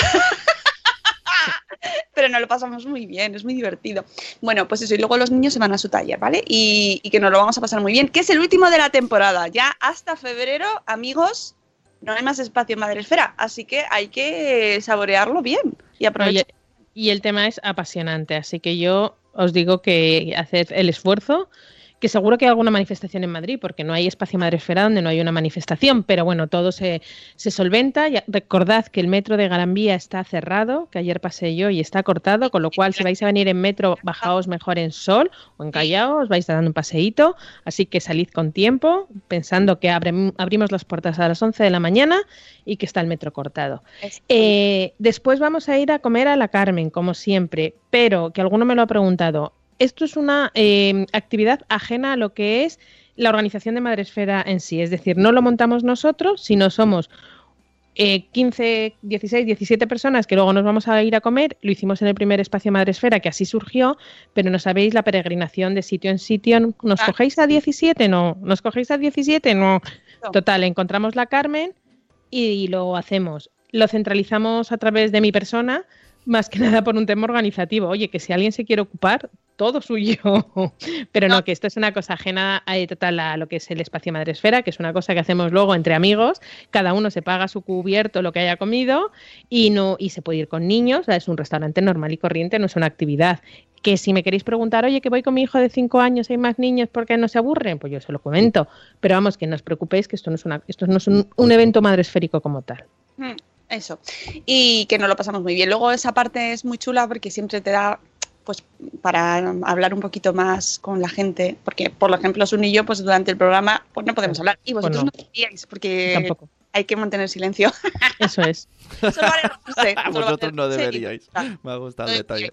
Pero nos lo pasamos muy bien, es muy divertido. Bueno, pues eso, y luego los niños se van a su taller, ¿vale? Y, y que nos lo vamos a pasar muy bien, que es el último de la temporada. Ya hasta febrero, amigos, no hay más espacio en Madresfera, así que hay que saborearlo bien y aprovechar. Oye, y el tema es apasionante, así que yo os digo que haced el esfuerzo, que seguro que hay alguna manifestación en Madrid, porque no hay espacio Madresfera donde no hay una manifestación, pero bueno, todo se, se solventa. Ya- recordad que el metro de Garambía está cerrado, que ayer pasé yo y está cortado, con lo cual si vais a venir en metro, bajaos mejor en Sol o en Callao, os vais dando un paseíto, así que salid con tiempo, pensando que abrimos las puertas a las 11 de la mañana y que está el metro cortado. Eh, después vamos a ir a comer a la Carmen, como siempre, pero que alguno me lo ha preguntado. Esto es una eh, actividad ajena a lo que es la organización de Madresfera en sí. Es decir, no lo montamos nosotros, sino somos eh, 15, 16, 17 personas que luego nos vamos a ir a comer. Lo hicimos en el primer espacio Madresfera, que así surgió, pero no sabéis la peregrinación de sitio en sitio. ¿Nos Ah. cogéis a 17? No. ¿Nos cogéis a 17? No. No. Total, encontramos la Carmen y lo hacemos. Lo centralizamos a través de mi persona, más que [LAUGHS] nada por un tema organizativo. Oye, que si alguien se quiere ocupar, todo suyo. [LAUGHS] Pero no, que esto es una cosa ajena eh, total a lo que es el espacio Madresfera, que es una cosa que hacemos luego entre amigos. Cada uno se paga su cubierto, lo que haya comido, y no y se puede ir con niños. o sea, es un restaurante normal y corriente, no es una actividad. Que si me queréis preguntar, oye, que voy con mi hijo de 5 años, hay más niños, ¿por qué no se aburren? Pues yo se lo comento. Pero vamos, que no os preocupéis, que esto no es, una, esto no es un, un evento madresférico como tal. Mm, Eso. Y que nos lo pasamos muy bien. Luego esa parte es muy chula porque siempre te da pues para hablar un poquito más con la gente, porque por ejemplo Sun y yo pues durante el programa pues no podemos hablar y vosotros no. no podíais porque Tampoco. hay que mantener silencio. Eso es. [LAUGHS] Solo vale vosotros no deberíais. está. Me ha gustado el detalle.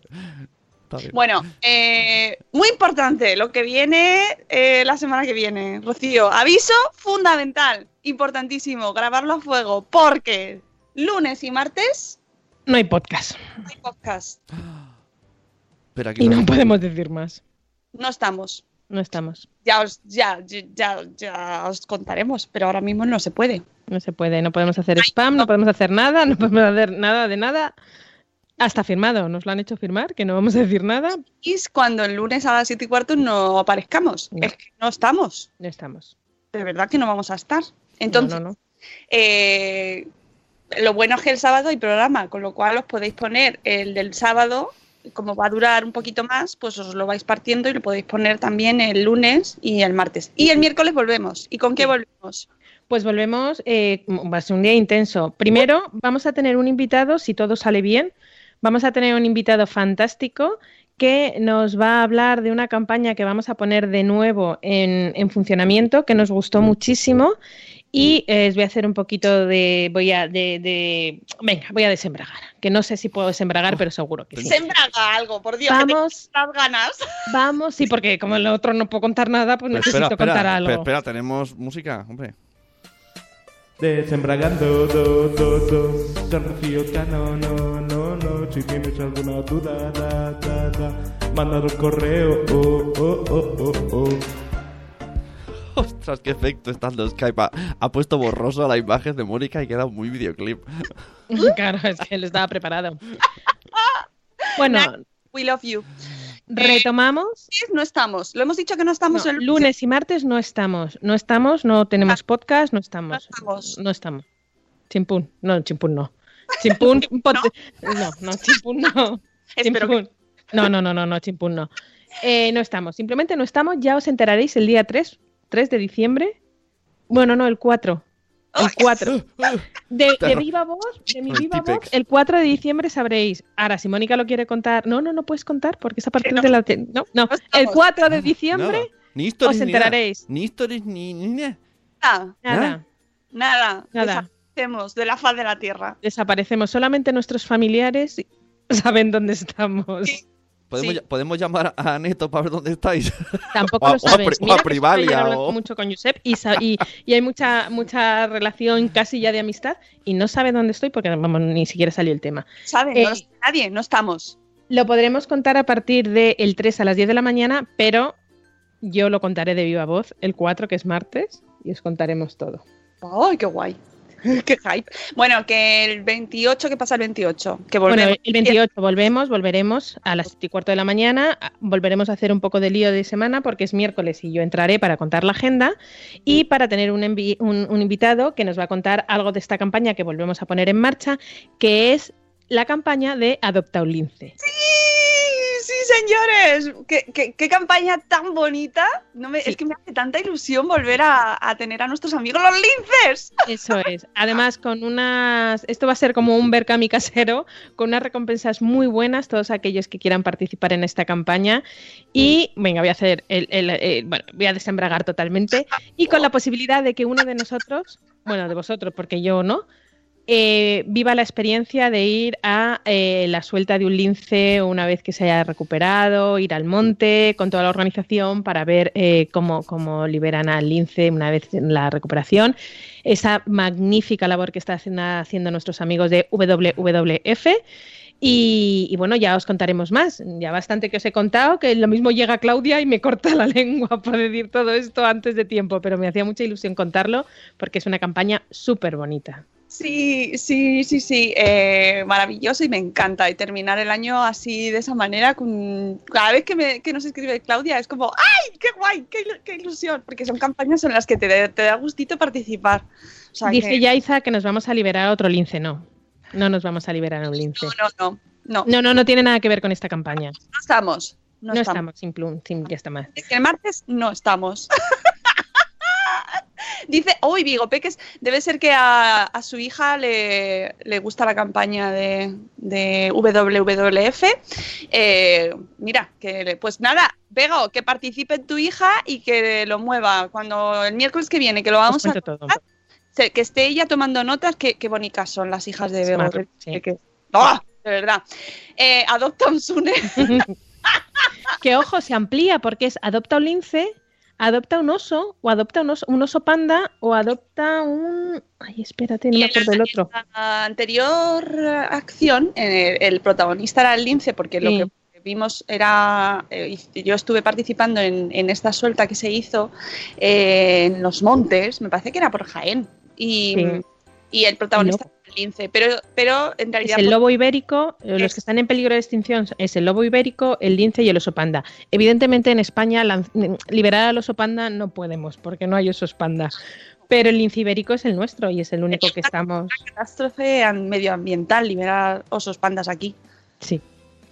Está bien. Bueno, eh, muy importante lo que viene eh, la semana que viene. Rocío, aviso fundamental, importantísimo, grabarlo a fuego, porque lunes y martes No hay podcast. no hay podcast. [GASPS] [LAUGHS] Pero aquí Y no- podemos decir más. No estamos. No estamos. Ya os, ya, ya, ya os contaremos, pero ahora mismo no se puede. No se puede. No podemos hacer spam, no podemos hacer nada, no podemos hacer nada de nada. Hasta firmado. Nos lo han hecho firmar, que no vamos a decir nada. Y es cuando el lunes a las 7 y cuarto no aparezcamos. No. Es que no estamos. No estamos. De verdad que no vamos a estar. Entonces, No, no, no. Eh, lo bueno es que el sábado hay programa, con lo cual os podéis poner el del sábado, como va a durar un poquito más, pues os lo vais partiendo y lo podéis poner también el lunes y el martes. Y el miércoles volvemos. ¿Y con qué volvemos? Pues volvemos, eh, va a ser un día intenso. Primero, vamos a tener un invitado, si todo sale bien, vamos a tener un invitado fantástico que nos va a hablar de una campaña que vamos a poner de nuevo en, en funcionamiento, que nos gustó muchísimo. Y eh, os voy a hacer un poquito de, voy a, de, de- venga, voy a desembragar, que no sé si puedo desembragar, pero seguro que sí. Sembraga algo, por Dios, que Vamos, las ganas. [LAUGHS] vamos, sí, porque como el otro no puedo contar nada, pues Pero necesito espera, espera, contar algo. pero espera, tenemos música, hombre. Desembragando, do, do, do, San Rocío Cano, no, no, no, si tienes alguna duda, da, da, da, mandar un correo, oh, oh, oh, oh, oh. Ostras, qué efecto está dando Skype. Ha, ha puesto borroso la imagen de Mónica y queda muy videoclip. [LAUGHS] Claro, es que lo estaba preparado. Bueno, We love you. retomamos. No estamos. Lo hemos dicho que no estamos No, el lunes y martes no estamos. No estamos, no tenemos podcast, no estamos. No estamos. No estamos. Chimpún. No, chimpún no. Chimpún. [LAUGHS] pot- No, no, chimpún no. [LAUGHS] Chimpún. No, no, no, no, no, chimpún no. Eh, no estamos. Simplemente no estamos. Ya os enteraréis el día 3, 3 de diciembre. Bueno, no, el 4. El 4. [LAUGHS] De, de viva voz, de mi viva voz, el 4 de diciembre sabréis. Ahora, si Mónica lo quiere contar. No, no, no puedes contar porque es a partir no. de la. No, no. El estamos. 4 de Nada. diciembre Ni os enteraréis. Ni stories ni, ni nada. Nada, Nada, nada. nada. Desaparecemos de la faz de la tierra. Desaparecemos. Solamente nuestros familiares saben dónde estamos. Sí. ¿Podemos, Sí. ll- ¿Podemos llamar a Neto para ver dónde estáis? [LAUGHS] Tampoco O a- lo sabes. O a Mira que Privalia, hablando o- mucho con Josep y, sa- y, y hay mucha mucha relación casi ya de amistad y no sabe dónde estoy porque vamos, ni siquiera salió el tema. ¿Saben? Eh, No sabe nadie, no estamos. Lo podremos contar a partir del 3 a las 10 de la mañana, pero yo lo contaré de viva voz el 4, que es martes, y os contaremos todo. ¡Ay, qué guay! [LAUGHS] ¡Qué hype! Bueno, que el 28, ¿qué pasa el 28? Que volvemos. Bueno, el 28 volvemos, volveremos a las 7 y cuarto de la mañana, a- volveremos a hacer un poco de lío de semana porque es miércoles y yo entraré para contar la agenda y para tener un- un invitado que nos va a contar algo de esta campaña que volvemos a poner en marcha, que es la campaña de Adopta un Lince. ¡Sí! ¡Sí, señores! ¿Qué, qué, qué campaña tan bonita! No me, Sí. Es que me hace tanta ilusión volver a, a tener a nuestros amigos los linces. Eso es. Además, con unas. Esto va a ser como un Berkami casero, con unas recompensas muy buenas, todos aquellos que quieran participar en esta campaña. Y, venga, voy a hacer. El, el- el- bueno, voy a desembragar totalmente. Y con la posibilidad de que uno de nosotros, bueno, de vosotros, porque yo no, eh, viva la experiencia de ir a eh, la suelta de un lince una vez que se haya recuperado, ir al monte con toda la organización para ver eh, cómo, liberan al lince una vez en la recuperación. Esa magnífica labor que están haciendo, haciendo nuestros amigos de WWF. Y, y bueno, ya os contaremos más. Ya bastante que os he contado, que lo mismo llega Claudia y me corta la [LAUGHS] lengua por decir todo esto antes de tiempo, pero me hacía mucha ilusión contarlo porque es una campaña súper bonita. Sí, sí, sí, sí. eh, maravilloso y me encanta. Y terminar el año así, de esa manera, con... cada vez que, me, que nos escribe Claudia, es como ¡ay, qué guay! ¡Qué, ilu- qué ilusión! Porque son campañas en las que te, da- te da gustito participar. O sea, Dice que- Yaiza que nos vamos a liberar a otro lince. No, no nos vamos a liberar a un lince. No, no, no. No, No, no, no tiene nada que ver con esta campaña. no estamos. No, No, estamos. estamos, sin plum, sin ya está más. El martes no estamos. [LAUGHS] Dice, uy, Vigo Peques, debe ser que a, a su hija le, le gusta la campaña de, de WWF. Eh, mira, que le- pues nada, Vego, que participe tu hija y que lo mueva. Cuando el miércoles que viene, que lo Os vamos a que esté ella tomando notas, qué, qué bonitas son las hijas de Vego. ¡Ah! De verdad. Eh, adopta un Sune. [LAUGHS] [LAUGHS] Que ojo, se amplía porque es adopta un lince, adopta un oso, o adopta un oso, un oso panda, o adopta un. Ay, espérate, no me acuerdo del otro. la anterior acción, eh, el protagonista era el lince, porque lo que vimos era. eh, yo estuve participando en, en esta suelta que se hizo eh, en los montes, me parece que era por Jaén. Y, Sí. y el protagonista el lince, pero, pero en Es realidad. el lobo ibérico, eh, los Es- que están en peligro de extinción es el lobo ibérico, el lince y el oso panda. Evidentemente en España lan- liberar al oso panda no podemos porque no hay osos panda. Pero el lince ibérico es el nuestro y es el único que estamos. catástrofe an- medioambiental liberar osos pandas aquí. Sí.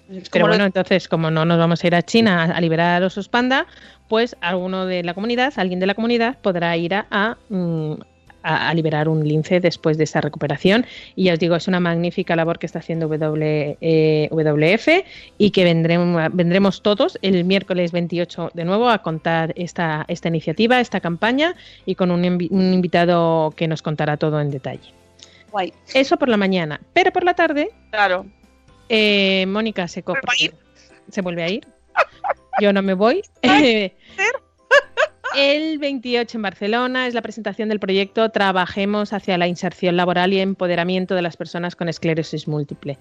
Es Pero bueno, entonces, como no nos vamos a ir a China a, liberar a los osos panda, pues alguno de la comunidad, alguien de la comunidad, podrá ir a, a, mm, a- a liberar un lince después de esa recuperación. Y ya os digo, es una magnífica labor que está haciendo W, eh, WF y que vendremos, vendremos todos el miércoles 28 de nuevo a contar esta, esta iniciativa, esta campaña y con un, un invitado que nos contará todo en detalle. guay. Eso por la mañana, pero por la tarde Claro. eh, Mónica se, se vuelve a ir. Yo no me voy. [LAUGHS] El 28 en Barcelona es la presentación del proyecto Trabajemos hacia la inserción laboral y empoderamiento de las personas con esclerosis múltiple.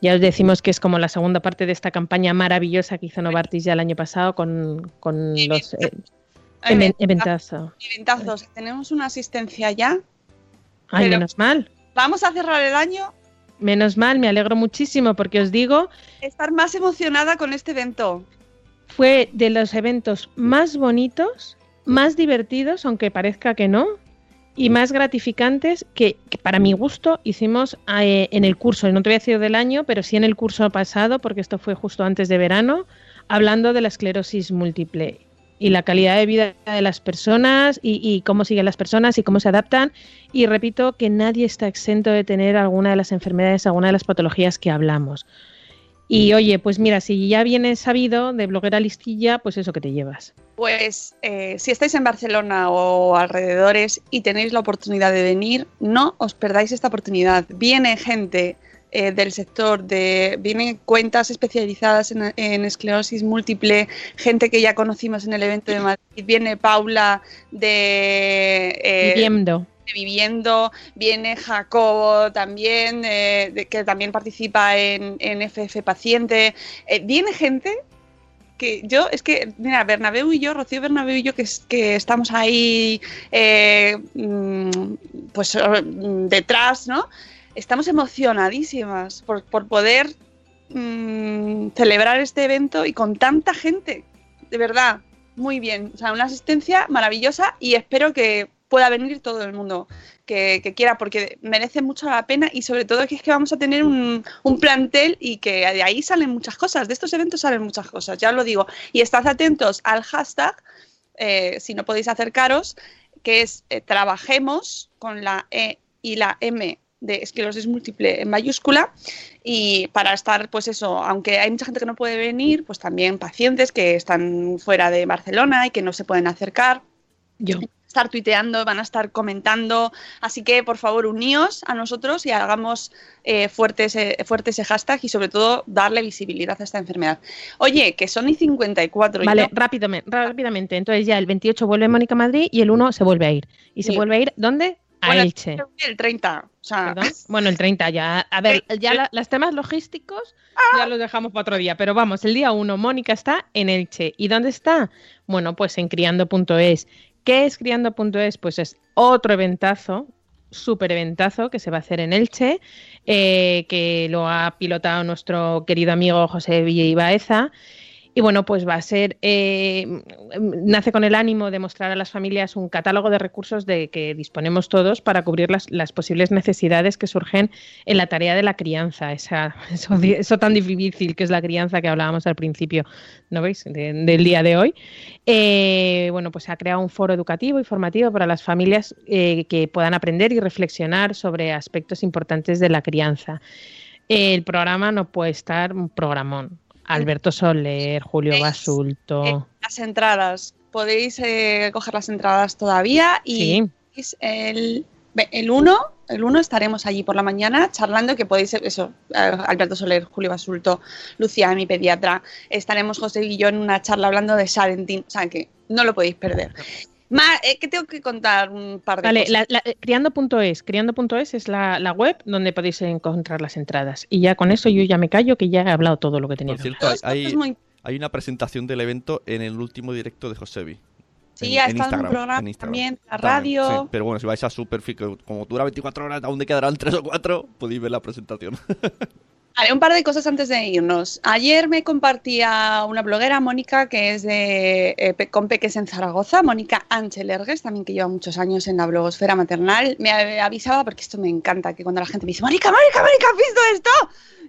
Ya os decimos que es como la segunda parte de esta campaña maravillosa que hizo Novartis ya el año pasado con, con los eh, [LAUGHS] eventazos. Tenemos una asistencia ya. Ay, menos mal. Vamos a cerrar el año Menos mal, me alegro muchísimo porque os digo, estar más emocionada con este evento. fue de los eventos más bonitos, más divertidos, aunque parezca que no, y más gratificantes que, que para mi gusto hicimos eh, en el curso, no te voy a decir del año, pero sí en el curso pasado, porque esto fue justo antes de verano, hablando de la esclerosis múltiple. y la calidad de vida de las personas y, y cómo siguen las personas y cómo se adaptan. Y repito que nadie está exento de tener alguna de las enfermedades, alguna de las patologías que hablamos. Y oye, pues mira, si ya vienes sabido de bloguera listilla, pues eso que te llevas. Pues eh, si estáis en Barcelona o alrededores y tenéis la oportunidad de venir, no os perdáis esta oportunidad. Viene gente eh, del sector, de, vienen cuentas especializadas en, en esclerosis múltiple, gente que ya conocimos en el evento de Madrid, viene Paula de... eh, Viviendo. Viviendo, viene Jacobo también, eh, que también participa en, en FF Paciente. Eh, viene gente que yo, es que, mira, Bernabéu y yo, Rocío Bernabéu y yo, que, que estamos ahí, eh, mm, pues detrás, ¿no? Estamos emocionadísimas por, por poder mm, celebrar este evento y con tanta gente, de verdad, muy bien. O sea, una asistencia maravillosa y espero que pueda venir todo el mundo que, quiera porque merece mucho la pena y sobre todo que es que vamos a tener un, un plantel y que de ahí salen muchas cosas, de estos eventos salen muchas cosas, ya os lo digo. Y estad atentos al hashtag, eh, si no podéis acercaros, que es eh, trabajemos con la E y la M de esclerosis múltiple en mayúscula y para estar, pues eso, aunque hay mucha gente que no puede venir, pues también pacientes que están fuera de Barcelona y que no se pueden acercar Yo. Estar tuiteando, van a estar comentando. Así que, por favor, uníos a nosotros y hagamos eh, fuerte, ese, fuerte ese hashtag y, sobre todo, darle visibilidad a esta enfermedad. Oye, que son y 54. y Vale, no- rápidamente, rápidamente. Entonces ya el 28 vuelve Mónica Madrid y el 1 se vuelve a ir. ¿Y se vuelve a ir dónde? A Bueno, Elche. El 30. O sea. Bueno, el 30 ya. A ver, ya la- los temas logísticos ya los dejamos para otro día. Pero vamos, el día 1 Mónica está en Elche. ¿Y dónde está? Bueno, pues en criando.es. ¿Qué es criando.es? Pues es otro eventazo, súper eventazo que se va a hacer en Elche, eh, que lo ha pilotado nuestro querido amigo José Villa Ibaeza. Y bueno, pues va a ser, eh, nace con el ánimo de mostrar a las familias un catálogo de recursos de que disponemos todos para cubrir las, posibles necesidades que surgen en la tarea de la crianza, esa, [LAUGHS] eso, tan difícil que es la crianza que hablábamos al principio, ¿no veis?, De- del día de hoy. Eh, bueno, pues ha creado un foro educativo y formativo para las familias eh, que puedan aprender y reflexionar sobre aspectos importantes de la crianza. El programa no puede estar un programón. Alberto Soler, Julio Basulto. eh, las entradas. Podéis eh, coger las entradas todavía y Sí. es el, el 1, el 1 estaremos allí por la mañana charlando, que podéis, eso, eh, Alberto Soler, Julio Basulto, Lucía, mi pediatra, estaremos José y yo en una charla hablando de Sarentín, o sea que no lo podéis perder. Ma, eh, que tengo que contar un par de Vale, cosas. la, la- eh, criando.es. Criando.es es la, la web donde podéis encontrar las entradas. Y ya con eso yo ya me callo que ya he hablado todo lo que tenía Por que cierto, hay, muy- hay una presentación del evento en el último directo de Josebi. Sí, en- ha en estado en un programa en también, la También, radio. sí, pero bueno, si vais a Superfit, que como dura 24 horas, aún te quedarán 3 o 4, podéis ver la presentación. [LAUGHS] Vale, un par de cosas antes de irnos. Ayer me compartía una bloguera, Mónica, que es de eh, Pe- con Peques en Zaragoza, Mónica Ángel Ergues, también que lleva muchos años en la blogosfera maternal. Me avisaba, porque esto me encanta, que cuando la gente me dice, Mónica, Mónica, Mónica, ¿has visto esto?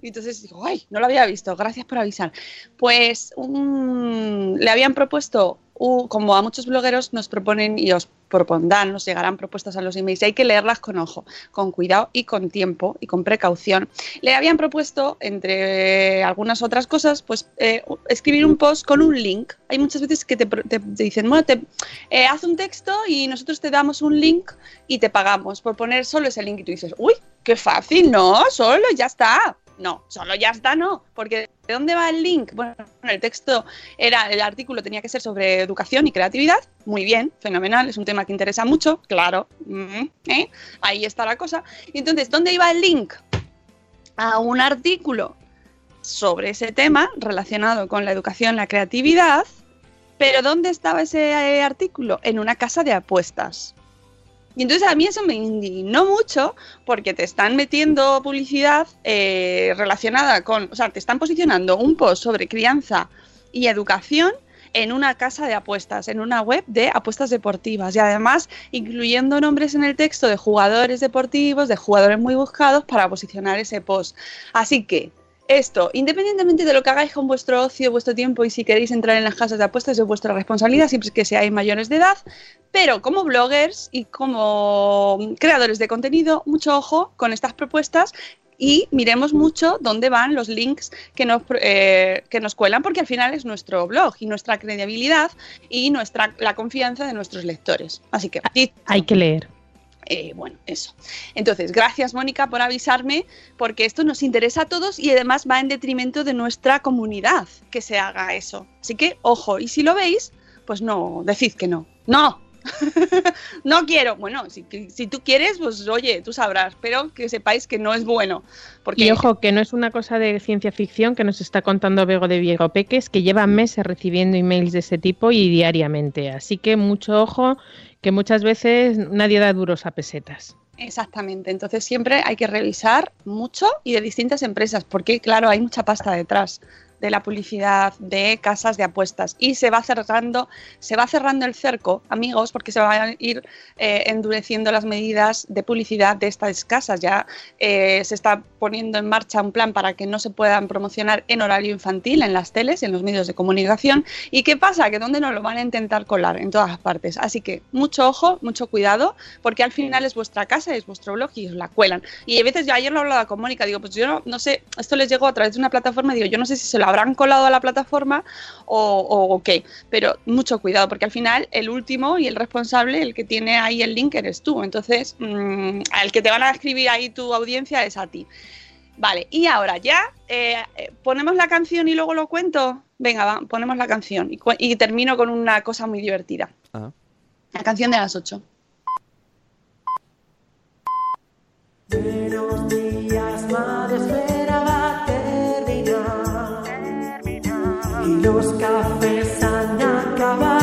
Y entonces digo, ay, no lo había visto, gracias por avisar. Pues le habían propuesto, como a muchos blogueros nos proponen y os propondrán, nos llegarán propuestas a los emails, y hay que leerlas con ojo, con cuidado y con tiempo y con precaución. Le habían propuesto, entre algunas otras cosas, pues eh, escribir un post con un link. Hay muchas veces que te dicen, bueno, te, eh, haz un texto y nosotros te damos un link y te pagamos por poner solo ese link y tú dices, uy, qué fácil, no, solo ya está. No, solo ya está, no, porque ¿de dónde va el link? Bueno, el texto era, el artículo tenía que ser sobre educación y creatividad, muy bien, fenomenal, es un tema que interesa mucho, claro, mm, ¿eh? ahí está la cosa. Entonces, ¿dónde iba el link? A un artículo sobre ese tema relacionado con la educación, la creatividad, pero ¿dónde estaba ese eh, artículo? En una casa de apuestas. Y entonces a mí eso me indignó mucho porque te están metiendo publicidad eh, relacionada con, o sea, te están posicionando un post sobre crianza y educación en una casa de apuestas, en una web de apuestas deportivas y además incluyendo nombres en el texto de jugadores deportivos, de jugadores muy buscados para posicionar ese post. Así que Esto, independientemente de lo que hagáis con vuestro ocio, vuestro tiempo y si queréis entrar en las casas de apuestas es vuestra responsabilidad, siempre que seáis mayores de edad, pero como bloggers y como creadores de contenido, mucho ojo con estas propuestas y miremos mucho dónde van los links que nos, eh, que nos cuelan, porque al final es nuestro blog y nuestra credibilidad y nuestra, la confianza de nuestros lectores. Así que, Hay que leer. Eh, bueno, eso. Entonces, gracias Mónica por avisarme, porque esto nos interesa a todos y además va en detrimento de nuestra comunidad que se haga eso. Así que, ojo, y si lo veis, pues no, decid que no. ¡No! [LAUGHS] no quiero. Bueno, si, tú quieres, pues oye, tú sabrás, pero que sepáis que no es bueno. Porque Y ojo, que no es una cosa de ciencia ficción que nos está contando Bego de Viego Peques, que lleva meses recibiendo emails de ese tipo y diariamente. Así que mucho ojo, que muchas veces nadie da duros a pesetas. Exactamente, entonces siempre hay que revisar mucho y de distintas empresas, porque claro, hay mucha pasta detrás de la publicidad de casas de apuestas y se va cerrando, se va cerrando el cerco, amigos, porque se van a ir eh, endureciendo las medidas de publicidad de estas casas. Ya eh, se está poniendo en marcha un plan para que no se puedan promocionar en horario infantil en las teles, en los medios de comunicación. ¿Y qué pasa? Que donde nos lo van a intentar colar en todas partes. Así que mucho ojo, mucho cuidado, porque al final es vuestra casa, es vuestro blog y os la cuelan. Y a veces yo ayer lo hablaba con Mónica, digo, pues yo no, no sé, esto les llegó a través de una plataforma, digo, yo no sé si se lo habrán colado a la plataforma o, o, o qué, pero mucho cuidado, porque al final el último y el responsable, el que tiene ahí el link eres tú. Entonces, mmm, al que te van a escribir ahí tu audiencia es a ti. Vale, y ahora ya eh, ponemos la canción y luego lo cuento. Venga, va, ponemos la canción y, y, termino con una cosa muy divertida. Ah. La canción de las 8. Buenos días, madre Y los cafés han acabado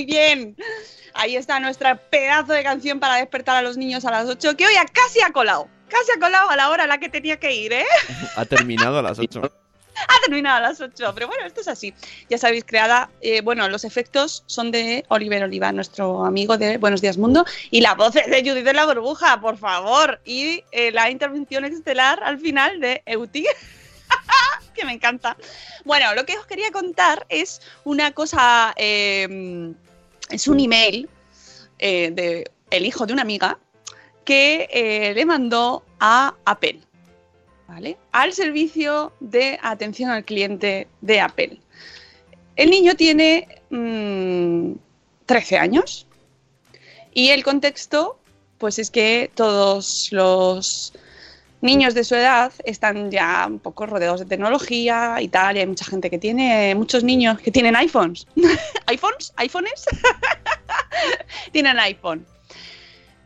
Muy bien. Ahí está nuestra pedazo de canción para despertar a los niños a las 8, que hoy casi ha colado. Casi ha colado a la hora a la que tenía que ir, ¿eh? Ha terminado a las 8. [LAUGHS] Ha terminado a las 8, pero bueno, esto es así. Ya sabéis, creada, eh, bueno, los efectos son de Oliver Oliva, nuestro amigo de Buenos Días Mundo, y la voz de Judith de la Burbuja, por favor, y eh, la intervención estelar al final de Euti. [LAUGHS] que me encanta. Bueno, lo que os quería contar es una cosa, eh, es un email eh, de el hijo de una amiga que eh, le mandó a Apple, ¿vale? Al servicio de atención al cliente de Apple. El niño tiene mm, 13 años y el contexto, pues es que todos los niños de su edad están ya un poco rodeados de tecnología y tal, y hay mucha gente que tiene, muchos niños que tienen iPhones. [LAUGHS] ¿iPhones? ¿iPhones? [LAUGHS] tienen iPhone.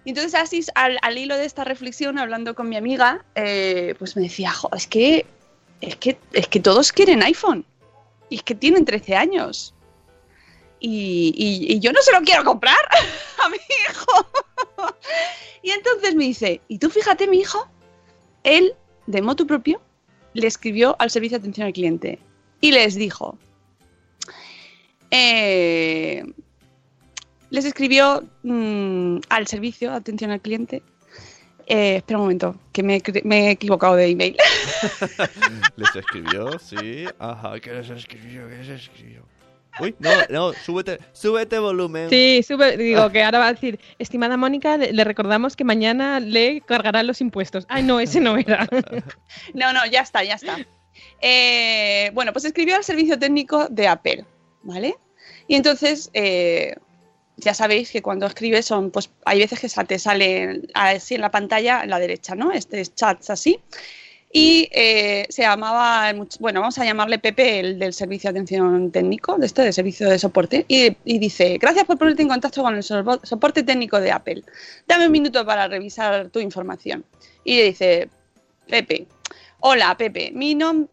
Y entonces así, al, al, hilo de esta reflexión, hablando con mi amiga, eh, pues me decía, jo, es que, es, que, es que todos quieren iPhone. Y es que tienen 13 años. Y, y, y yo no se lo quiero comprar [LAUGHS] a mi hijo. y entonces me dice, y tú fíjate, mi hijo, él, de motu propio, le escribió al servicio de atención al cliente y les dijo, eh, les escribió mmm, al servicio de atención al cliente. Eh, espera un momento, que me, me, he equivocado de email. [LAUGHS] ¿Les escribió? Sí. Ajá, ¿qué les escribió? ¿Qué les escribió? Uy, no, no, súbete, súbete volumen. Sí, sube- digo que ahora va a decir, estimada Mónica, le, recordamos que mañana le cargarán los impuestos. Ay, no, ese no era. [LAUGHS] No, no, ya está, ya está. Eh, bueno, pues escribió al servicio técnico de Apple, ¿vale? Y entonces, eh, ya sabéis que cuando escribes son, pues hay veces que te sale así en la pantalla, en la derecha, ¿no? Este es chats así. Y eh, se llamaba, bueno, vamos a llamarle Pepe, el del servicio de atención técnico, de este, del servicio de soporte, y, dice, gracias por ponerte en contacto con el sopo- soporte técnico de Apple. Dame un minuto para revisar tu información. Y dice, Pepe, hola Pepe, mi nombre,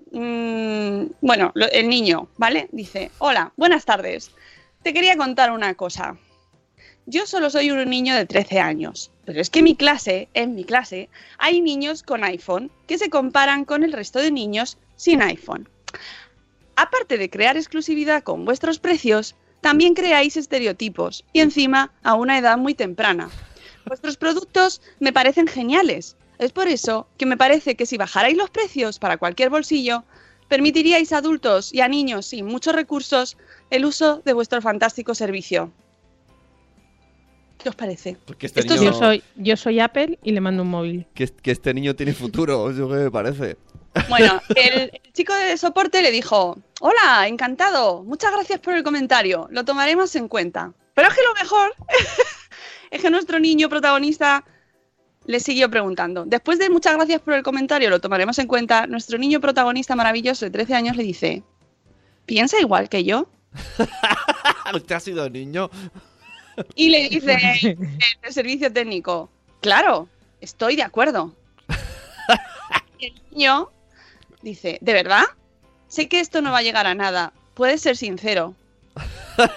bueno, lo- el niño, ¿vale? Dice, hola, buenas tardes. Te quería contar una cosa. Yo solo soy un niño de 13 años, pero es que en mi clase, en mi clase, hay niños con iPhone que se comparan con el resto de niños sin iPhone. Aparte de crear exclusividad con vuestros precios, también creáis estereotipos y encima a una edad muy temprana. Vuestros productos me parecen geniales. Es por eso que me parece que si bajarais los precios para cualquier bolsillo, permitiríais a adultos y a niños sin muchos recursos el uso de vuestro fantástico servicio. ¿Qué os parece? Este Esto niño, Yo soy, yo soy Apple y le mando un móvil. que, que este niño tiene futuro, [LAUGHS] eso que me parece. Bueno, el, [LAUGHS] el chico de soporte le dijo, hola, encantado, muchas gracias por el comentario, lo tomaremos en cuenta. Pero es que lo mejor [LAUGHS] es que nuestro niño protagonista le siguió preguntando. Después de muchas gracias por el comentario, lo tomaremos en cuenta, nuestro niño protagonista maravilloso de 13 años le dice, ¿piensa igual que yo? ¿Usted ha sido niño? Y le dice [LAUGHS] el, servicio técnico, claro, estoy de acuerdo. Y el niño dice, ¿de verdad? Sé que esto no va a llegar a nada. Puedes ser sincero. El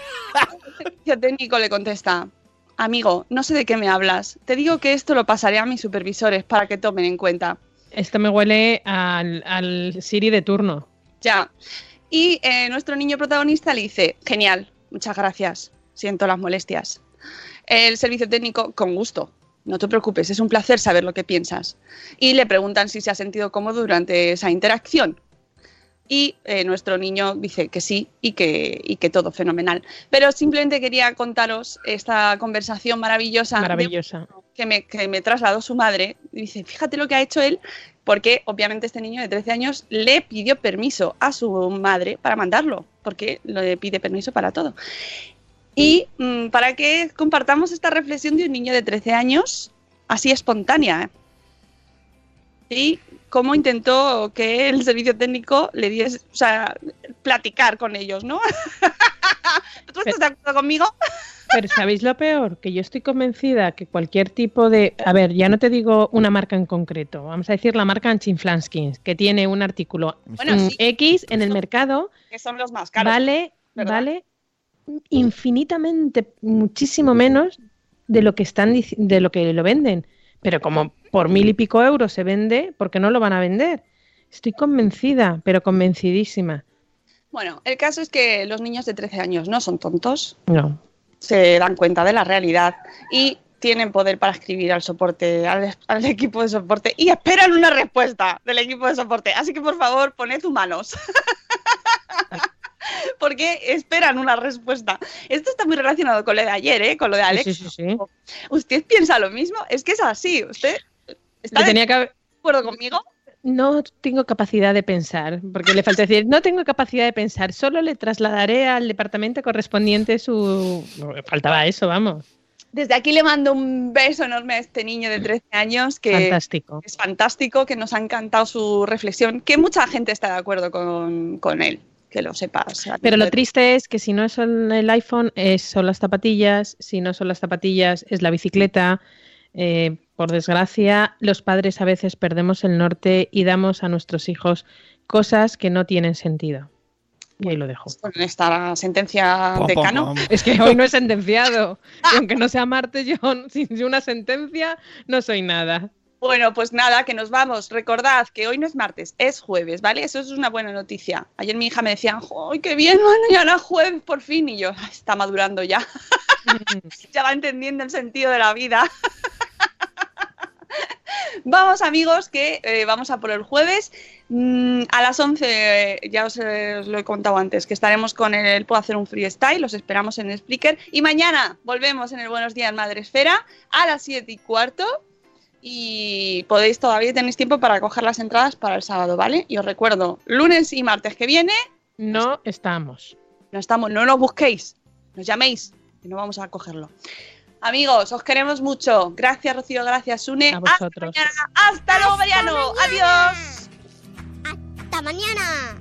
servicio técnico le contesta, amigo, no sé de qué me hablas. Te digo que esto lo pasaré a mis supervisores para que tomen en cuenta. Esto me huele al, al Siri de turno. Ya. Y eh, nuestro niño protagonista le dice, genial, muchas gracias, siento las molestias. El servicio técnico, con gusto, no te preocupes, es un placer saber lo que piensas. Y le preguntan si se ha sentido cómodo durante esa interacción. Y eh, nuestro niño dice que sí y que, y que todo fenomenal. Pero simplemente quería contaros esta conversación maravillosa Maravillosa. que me, que me trasladó su madre. Y dice, fíjate lo que ha hecho él, porque obviamente este niño de 13 años le pidió permiso a su madre para mandarlo, porque le pide permiso para todo. Y mm, para que compartamos esta reflexión de un niño de 13 años, así espontánea. ¿eh? Y cómo intentó que el servicio técnico le diese, o sea, platicar con ellos, ¿no? [LAUGHS] ¿Tú estás de acuerdo conmigo? Pero ¿sabéis lo peor? Que yo estoy convencida que cualquier tipo de... A ver, ya no te digo una marca en concreto. Vamos a decir la marca Anchinflanskins, que tiene un artículo Bueno, sí. X en el mercado, Que son los más caros. vale, ¿verdad? vale infinitamente, muchísimo menos de lo que están de lo que lo venden. Pero como por mil y pico euros se vende, ¿por qué no lo van a vender? Estoy convencida, pero convencidísima. Bueno, el caso es que los niños de 13 años no son tontos, No. se dan cuenta de la realidad y tienen poder para escribir al soporte, al, al equipo de soporte y esperan una respuesta del equipo de soporte. Así que por favor, poned humanos. [LAUGHS] [LAUGHS] Porque esperan una respuesta. Esto está muy relacionado con lo de ayer, ¿eh? con lo de Alex. Sí, sí, sí. ¿Usted piensa lo mismo? Es que es así. ¿Usted está de que acuerdo conmigo? No tengo capacidad de pensar, porque le falta decir, no tengo capacidad de pensar, solo le trasladaré al departamento correspondiente su... no, faltaba eso, vamos. Desde aquí le mando un beso enorme a este niño de 13 años que Fantástico. es fantástico, que nos ha encantado su reflexión, que mucha gente está de acuerdo con, con él, que lo sepas. Pero lo triste es que si no son el iPhone, es, son las zapatillas, si no son las zapatillas, es la bicicleta. Eh, por desgracia, los padres a veces perdemos el norte y damos a nuestros hijos cosas que no tienen sentido. Y ahí lo dejo. Con esta sentencia de Cano. Es que hoy no es sentenciado. [LAUGHS] Y aunque no sea Marte, yo [LAUGHS] sin una sentencia no soy nada. Bueno, pues nada, que nos vamos. Recordad que hoy no es martes, es jueves, ¿vale? Eso es una buena noticia. Ayer mi hija me decía, ¡ay, qué bien! Mañana jueves, por fin. Y yo, "Ay, está madurando ya. [LAUGHS] ya va entendiendo el sentido de la vida. [LAUGHS] Vamos amigos, que eh, vamos a por el jueves. Mm, a las 11, eh, ya os, eh, os lo he contado antes, que estaremos con el Puedo hacer un freestyle, los esperamos en Spreaker. Y mañana volvemos en el Buenos Días Madre Esfera a las 7 y cuarto. Y podéis todavía tenéis tiempo para coger las entradas para el sábado, ¿vale? Y os recuerdo, lunes y martes que viene, No estamos. no estamos, no nos busquéis, nos llaméis, que no vamos a cogerlo. Amigos, os queremos mucho. Gracias, Rocío, gracias, Sune. A vosotros. Hasta mañana. Hasta luego, Mariano. Adiós. Hasta mañana.